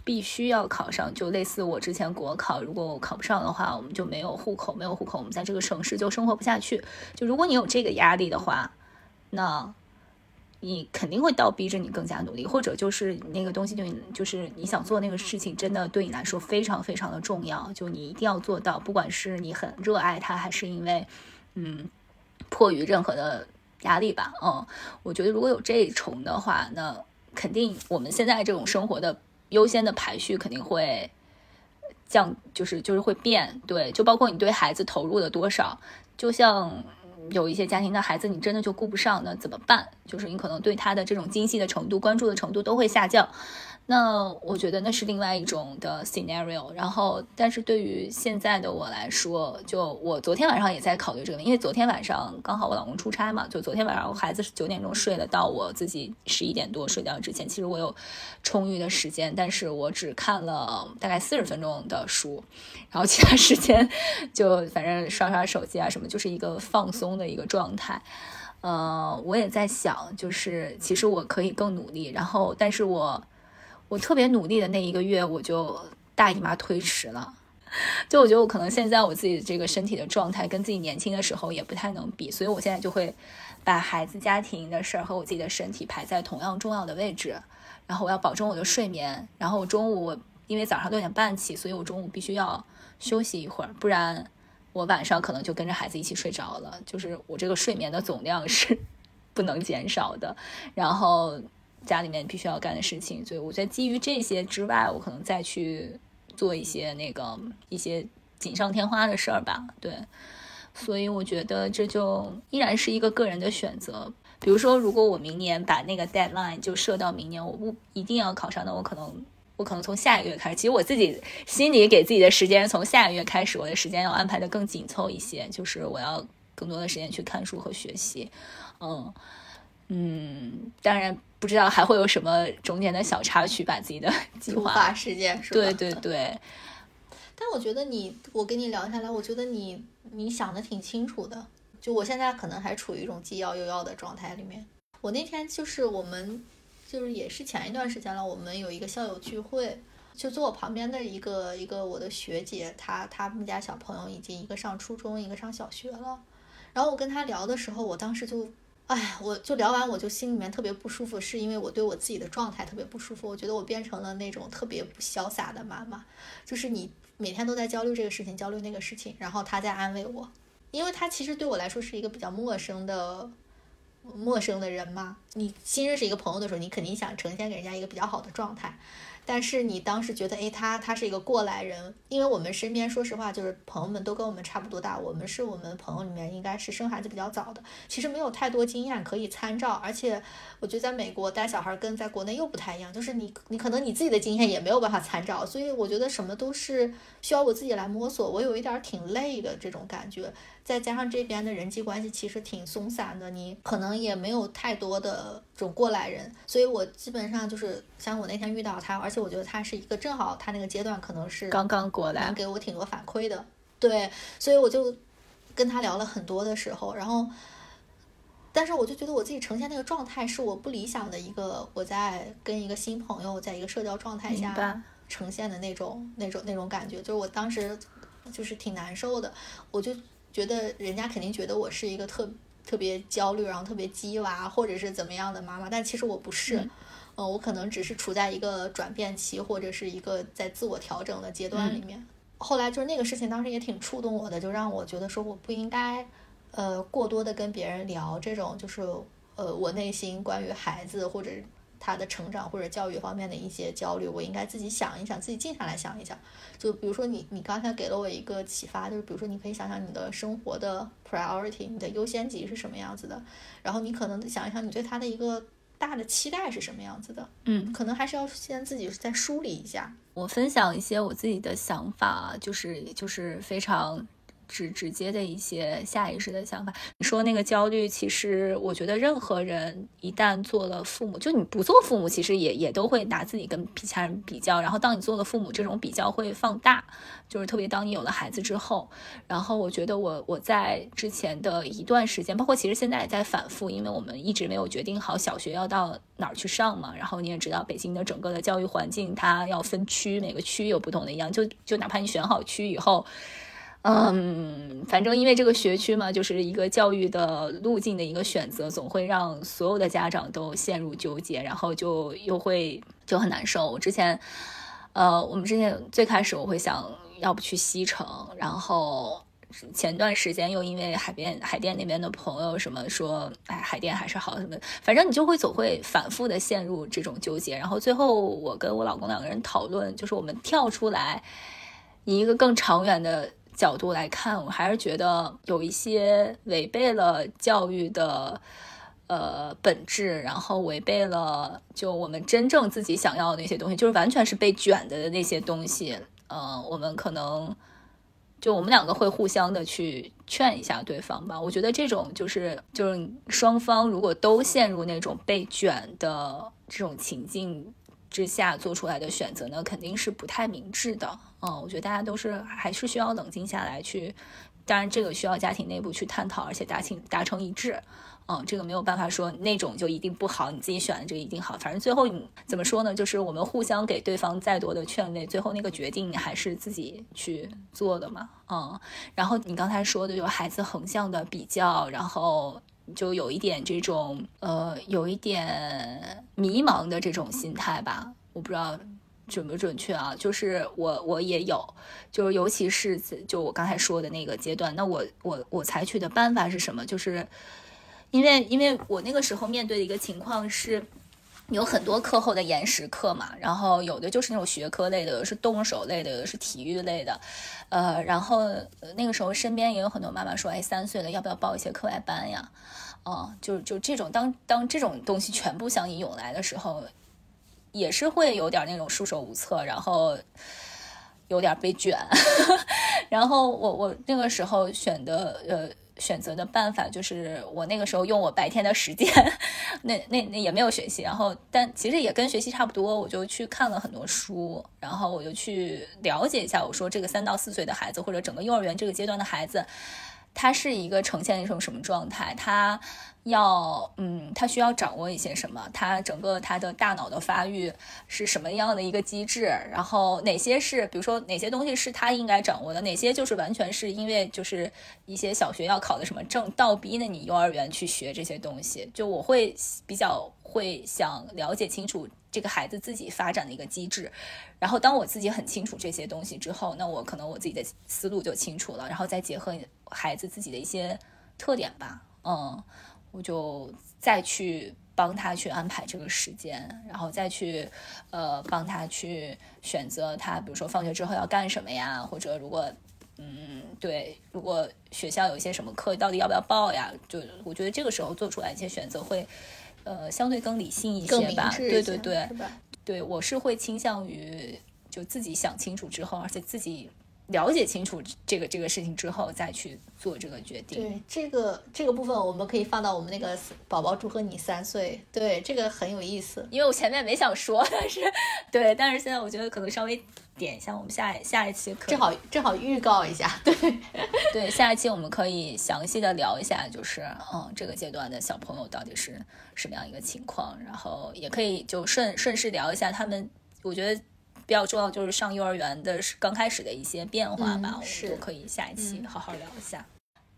必须要考上，就类似我之前国考，如果我考不上的话，我们就没有户口，没有户口，我们在这个城市就生活不下去。就如果你有这个压力的话，那你肯定会倒逼着你更加努力，或者就是那个东西对你，就是你想做那个事情，真的对你来说非常非常的重要，就你一定要做到，不管是你很热爱它，还是因为嗯迫于任何的压力吧。嗯，我觉得如果有这一重的话，那肯定我们现在这种生活的。优先的排序肯定会降，就是就是会变，对，就包括你对孩子投入的多少，就像有一些家庭的孩子，你真的就顾不上，那怎么办？就是你可能对他的这种精细的程度、关注的程度都会下降。那我觉得那是另外一种的 scenario，然后，但是对于现在的我来说，就我昨天晚上也在考虑这个，因为昨天晚上刚好我老公出差嘛，就昨天晚上我孩子九点钟睡了，到我自己十一点多睡觉之前，其实我有充裕的时间，但是我只看了大概四十分钟的书，然后其他时间就反正刷刷手机啊什么，就是一个放松的一个状态。呃，我也在想，就是其实我可以更努力，然后，但是我。我特别努力的那一个月，我就大姨妈推迟了。就我觉得我可能现在我自己这个身体的状态跟自己年轻的时候也不太能比，所以我现在就会把孩子、家庭的事儿和我自己的身体排在同样重要的位置。然后我要保证我的睡眠。然后我中午因为早上六点半起，所以我中午必须要休息一会儿，不然我晚上可能就跟着孩子一起睡着了。就是我这个睡眠的总量是 不能减少的。然后。家里面必须要干的事情，所以我觉得基于这些之外，我可能再去做一些那个一些锦上添花的事儿吧。对，所以我觉得这就依然是一个个人的选择。比如说，如果我明年把那个 deadline 就设到明年，我不一定要考上，那我可能我可能从下个月开始，其实我自己心里给自己的时间，从下个月开始，我的时间要安排的更紧凑一些，就是我要更多的时间去看书和学习。嗯嗯，当然不知道还会有什么中间的小插曲，把自己的计划事件是吧？对对对。但我觉得你，我跟你聊下来，我觉得你你想的挺清楚的。就我现在可能还处于一种既要又要的状态里面。我那天就是我们，就是也是前一段时间了，我们有一个校友聚会，就坐我旁边的一个一个我的学姐，她他们家小朋友已经一个上初中，一个上小学了。然后我跟她聊的时候，我当时就，哎，我就聊完我就心里面特别不舒服，是因为我对我自己的状态特别不舒服。我觉得我变成了那种特别不潇洒的妈妈，就是你每天都在焦虑这个事情，焦虑那个事情，然后她在安慰我，因为她其实对我来说是一个比较陌生的。陌生的人嘛，你新认识一个朋友的时候，你肯定想呈现给人家一个比较好的状态。但是你当时觉得，哎，他他是一个过来人，因为我们身边说实话，就是朋友们都跟我们差不多大，我们是我们朋友里面应该是生孩子比较早的，其实没有太多经验可以参照。而且我觉得在美国带小孩跟在国内又不太一样，就是你你可能你自己的经验也没有办法参照，所以我觉得什么都是需要我自己来摸索。我有一点挺累的这种感觉。再加上这边的人际关系其实挺松散的，你可能也没有太多的这种过来人，所以我基本上就是像我那天遇到他，而且我觉得他是一个正好他那个阶段可能是刚刚过来，能给我挺多反馈的，对，所以我就跟他聊了很多的时候，然后，但是我就觉得我自己呈现那个状态是我不理想的一个，我在跟一个新朋友在一个社交状态下呈现的那种那种那种感觉，就是我当时就是挺难受的，我就。觉得人家肯定觉得我是一个特特别焦虑，然后特别鸡娃，或者是怎么样的妈妈，但其实我不是，嗯，我可能只是处在一个转变期，或者是一个在自我调整的阶段里面。后来就是那个事情，当时也挺触动我的，就让我觉得说我不应该，呃，过多的跟别人聊这种，就是呃，我内心关于孩子或者。他的成长或者教育方面的一些焦虑，我应该自己想一想，自己静下来想一想。就比如说你，你刚才给了我一个启发，就是比如说你可以想想你的生活的 priority，你的优先级是什么样子的，然后你可能想一想你对他的一个大的期待是什么样子的。嗯，可能还是要先自己再梳理一下。我分享一些我自己的想法，就是就是非常。直直接的一些下意识的想法，你说那个焦虑，其实我觉得任何人一旦做了父母，就你不做父母，其实也也都会拿自己跟其他人比较，然后当你做了父母，这种比较会放大，就是特别当你有了孩子之后，然后我觉得我我在之前的一段时间，包括其实现在也在反复，因为我们一直没有决定好小学要到哪儿去上嘛，然后你也知道北京的整个的教育环境，它要分区，每个区有不同的一样，就就哪怕你选好区以后。嗯，反正因为这个学区嘛，就是一个教育的路径的一个选择，总会让所有的家长都陷入纠结，然后就又会就很难受。我之前，呃，我们之前最开始我会想要不去西城，然后前段时间又因为海边海淀那边的朋友什么说，哎，海淀还是好什么，反正你就会总会反复的陷入这种纠结。然后最后我跟我老公两个人讨论，就是我们跳出来，以一个更长远的。角度来看，我还是觉得有一些违背了教育的呃本质，然后违背了就我们真正自己想要的那些东西，就是完全是被卷的那些东西。嗯，我们可能就我们两个会互相的去劝一下对方吧。我觉得这种就是就是双方如果都陷入那种被卷的这种情境。之下做出来的选择呢，肯定是不太明智的。嗯，我觉得大家都是还是需要冷静下来去，当然这个需要家庭内部去探讨，而且达成达成一致。嗯，这个没有办法说那种就一定不好，你自己选的这个一定好。反正最后你怎么说呢？就是我们互相给对方再多的劝慰，最后那个决定还是自己去做的嘛。嗯，然后你刚才说的就孩子横向的比较，然后。就有一点这种，呃，有一点迷茫的这种心态吧，我不知道准不准确啊。就是我我也有，就是尤其是就我刚才说的那个阶段，那我我我采取的办法是什么？就是因为因为我那个时候面对的一个情况是，有很多课后的延时课嘛，然后有的就是那种学科类的，有的是动手类的，有的是体育类的，呃，然后那个时候身边也有很多妈妈说，哎，三岁了要不要报一些课外班呀？哦，就就这种，当当这种东西全部向你涌来的时候，也是会有点那种束手无策，然后有点被卷。然后我我那个时候选的呃。选择的办法就是我那个时候用我白天的时间，那那那也没有学习，然后但其实也跟学习差不多，我就去看了很多书，然后我就去了解一下，我说这个三到四岁的孩子或者整个幼儿园这个阶段的孩子。他是一个呈现一种什么状态？他要，嗯，他需要掌握一些什么？他整个他的大脑的发育是什么样的一个机制？然后哪些是，比如说哪些东西是他应该掌握的？哪些就是完全是因为就是一些小学要考的什么证倒逼的你幼儿园去学这些东西？就我会比较会想了解清楚。这个孩子自己发展的一个机制，然后当我自己很清楚这些东西之后，那我可能我自己的思路就清楚了，然后再结合孩子自己的一些特点吧，嗯，我就再去帮他去安排这个时间，然后再去呃帮他去选择他，比如说放学之后要干什么呀，或者如果嗯对，如果学校有一些什么课，到底要不要报呀？就我觉得这个时候做出来一些选择会。呃，相对更理性一些吧，对对对，对我是会倾向于就自己想清楚之后，而且自己了解清楚这个这个事情之后再去做这个决定。对这个这个部分，我们可以放到我们那个宝宝祝贺你三岁，对这个很有意思。因为我前面没想说，但是对，但是现在我觉得可能稍微。点一下，我们下下一期可正好正好预告一下，对 对，下一期我们可以详细的聊一下，就是嗯，这个阶段的小朋友到底是什么样一个情况，然后也可以就顺顺势聊一下他们，我觉得比较重要就是上幼儿园的刚开始的一些变化吧，我们都可以下一期好好聊一下。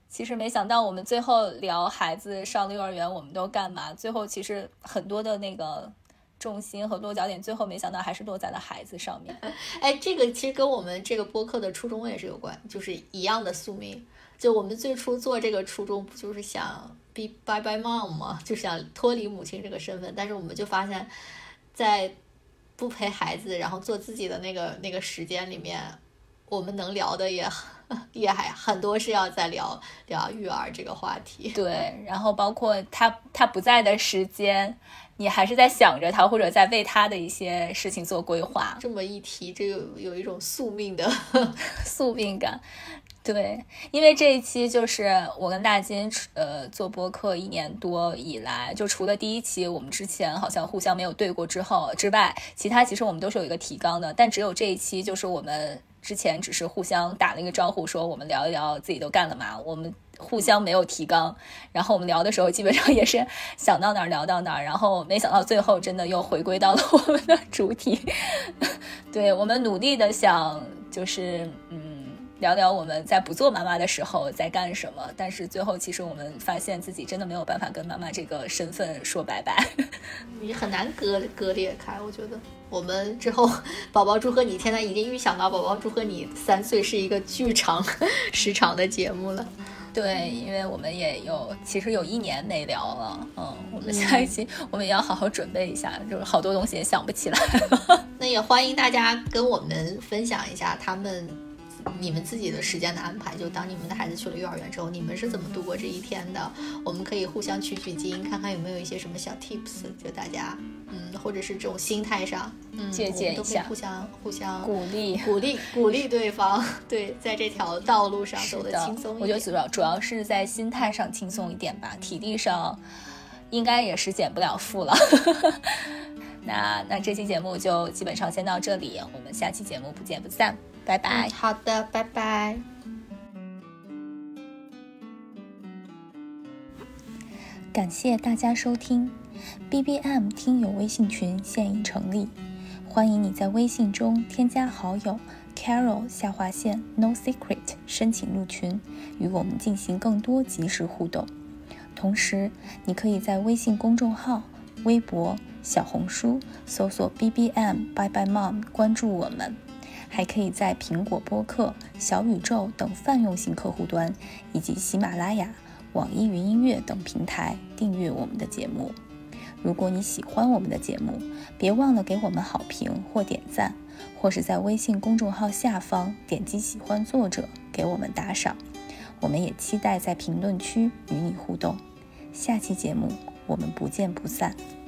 其实没想到我们最后聊孩子上了幼儿园，我们都干嘛？最后其实很多的那个。重心和落脚点，最后没想到还是落在了孩子上面。哎，这个其实跟我们这个播客的初衷也是有关，就是一样的宿命。就我们最初做这个初衷，不就是想 be bye bye mom 吗？就想脱离母亲这个身份。但是我们就发现，在不陪孩子，然后做自己的那个那个时间里面，我们能聊的也 也还很多，是要在聊聊育儿这个话题。对，然后包括他他不在的时间。你还是在想着他，或者在为他的一些事情做规划。这么一提，这有有一种宿命的 宿命感。对，因为这一期就是我跟大金呃做播客一年多以来，就除了第一期我们之前好像互相没有对过之后之外，其他其实我们都是有一个提纲的，但只有这一期就是我们之前只是互相打了一个招呼，说我们聊一聊自己都干了嘛，我们。互相没有提纲，然后我们聊的时候基本上也是想到哪儿聊到哪儿，然后没想到最后真的又回归到了 我们的主题。对我们努力的想就是嗯聊聊我们在不做妈妈的时候在干什么，但是最后其实我们发现自己真的没有办法跟妈妈这个身份说拜拜，你很难割割裂开。我觉得我们之后宝宝祝贺你，现在已经预想到宝宝祝贺你三岁是一个巨长时长的节目了。对，因为我们也有，其实有一年没聊了，嗯，我们下一期我们也要好好准备一下，就是好多东西也想不起来了。那也欢迎大家跟我们分享一下他们。你们自己的时间的安排，就当你们的孩子去了幼儿园之后，你们是怎么度过这一天的？我们可以互相取取经，看看有没有一些什么小 tips，就大家，嗯，或者是这种心态上，嗯，借鉴一下，互相互相鼓励，鼓励 鼓励对方，对，在这条道路上走得轻松一点。我觉得主要主要是在心态上轻松一点吧，体力上应该也是减不了负了。那那这期节目就基本上先到这里，我们下期节目不见不散。拜拜。好的，拜拜。感谢大家收听，B B M 听友微信群现已成立，欢迎你在微信中添加好友 Carol 下划线 No Secret 申请入群，与我们进行更多即时互动。同时，你可以在微信公众号、微博、小红书搜索 B B M Bye Bye Mom 关注我们。还可以在苹果播客、小宇宙等泛用型客户端，以及喜马拉雅、网易云音乐等平台订阅我们的节目。如果你喜欢我们的节目，别忘了给我们好评或点赞，或是在微信公众号下方点击喜欢作者给我们打赏。我们也期待在评论区与你互动。下期节目我们不见不散。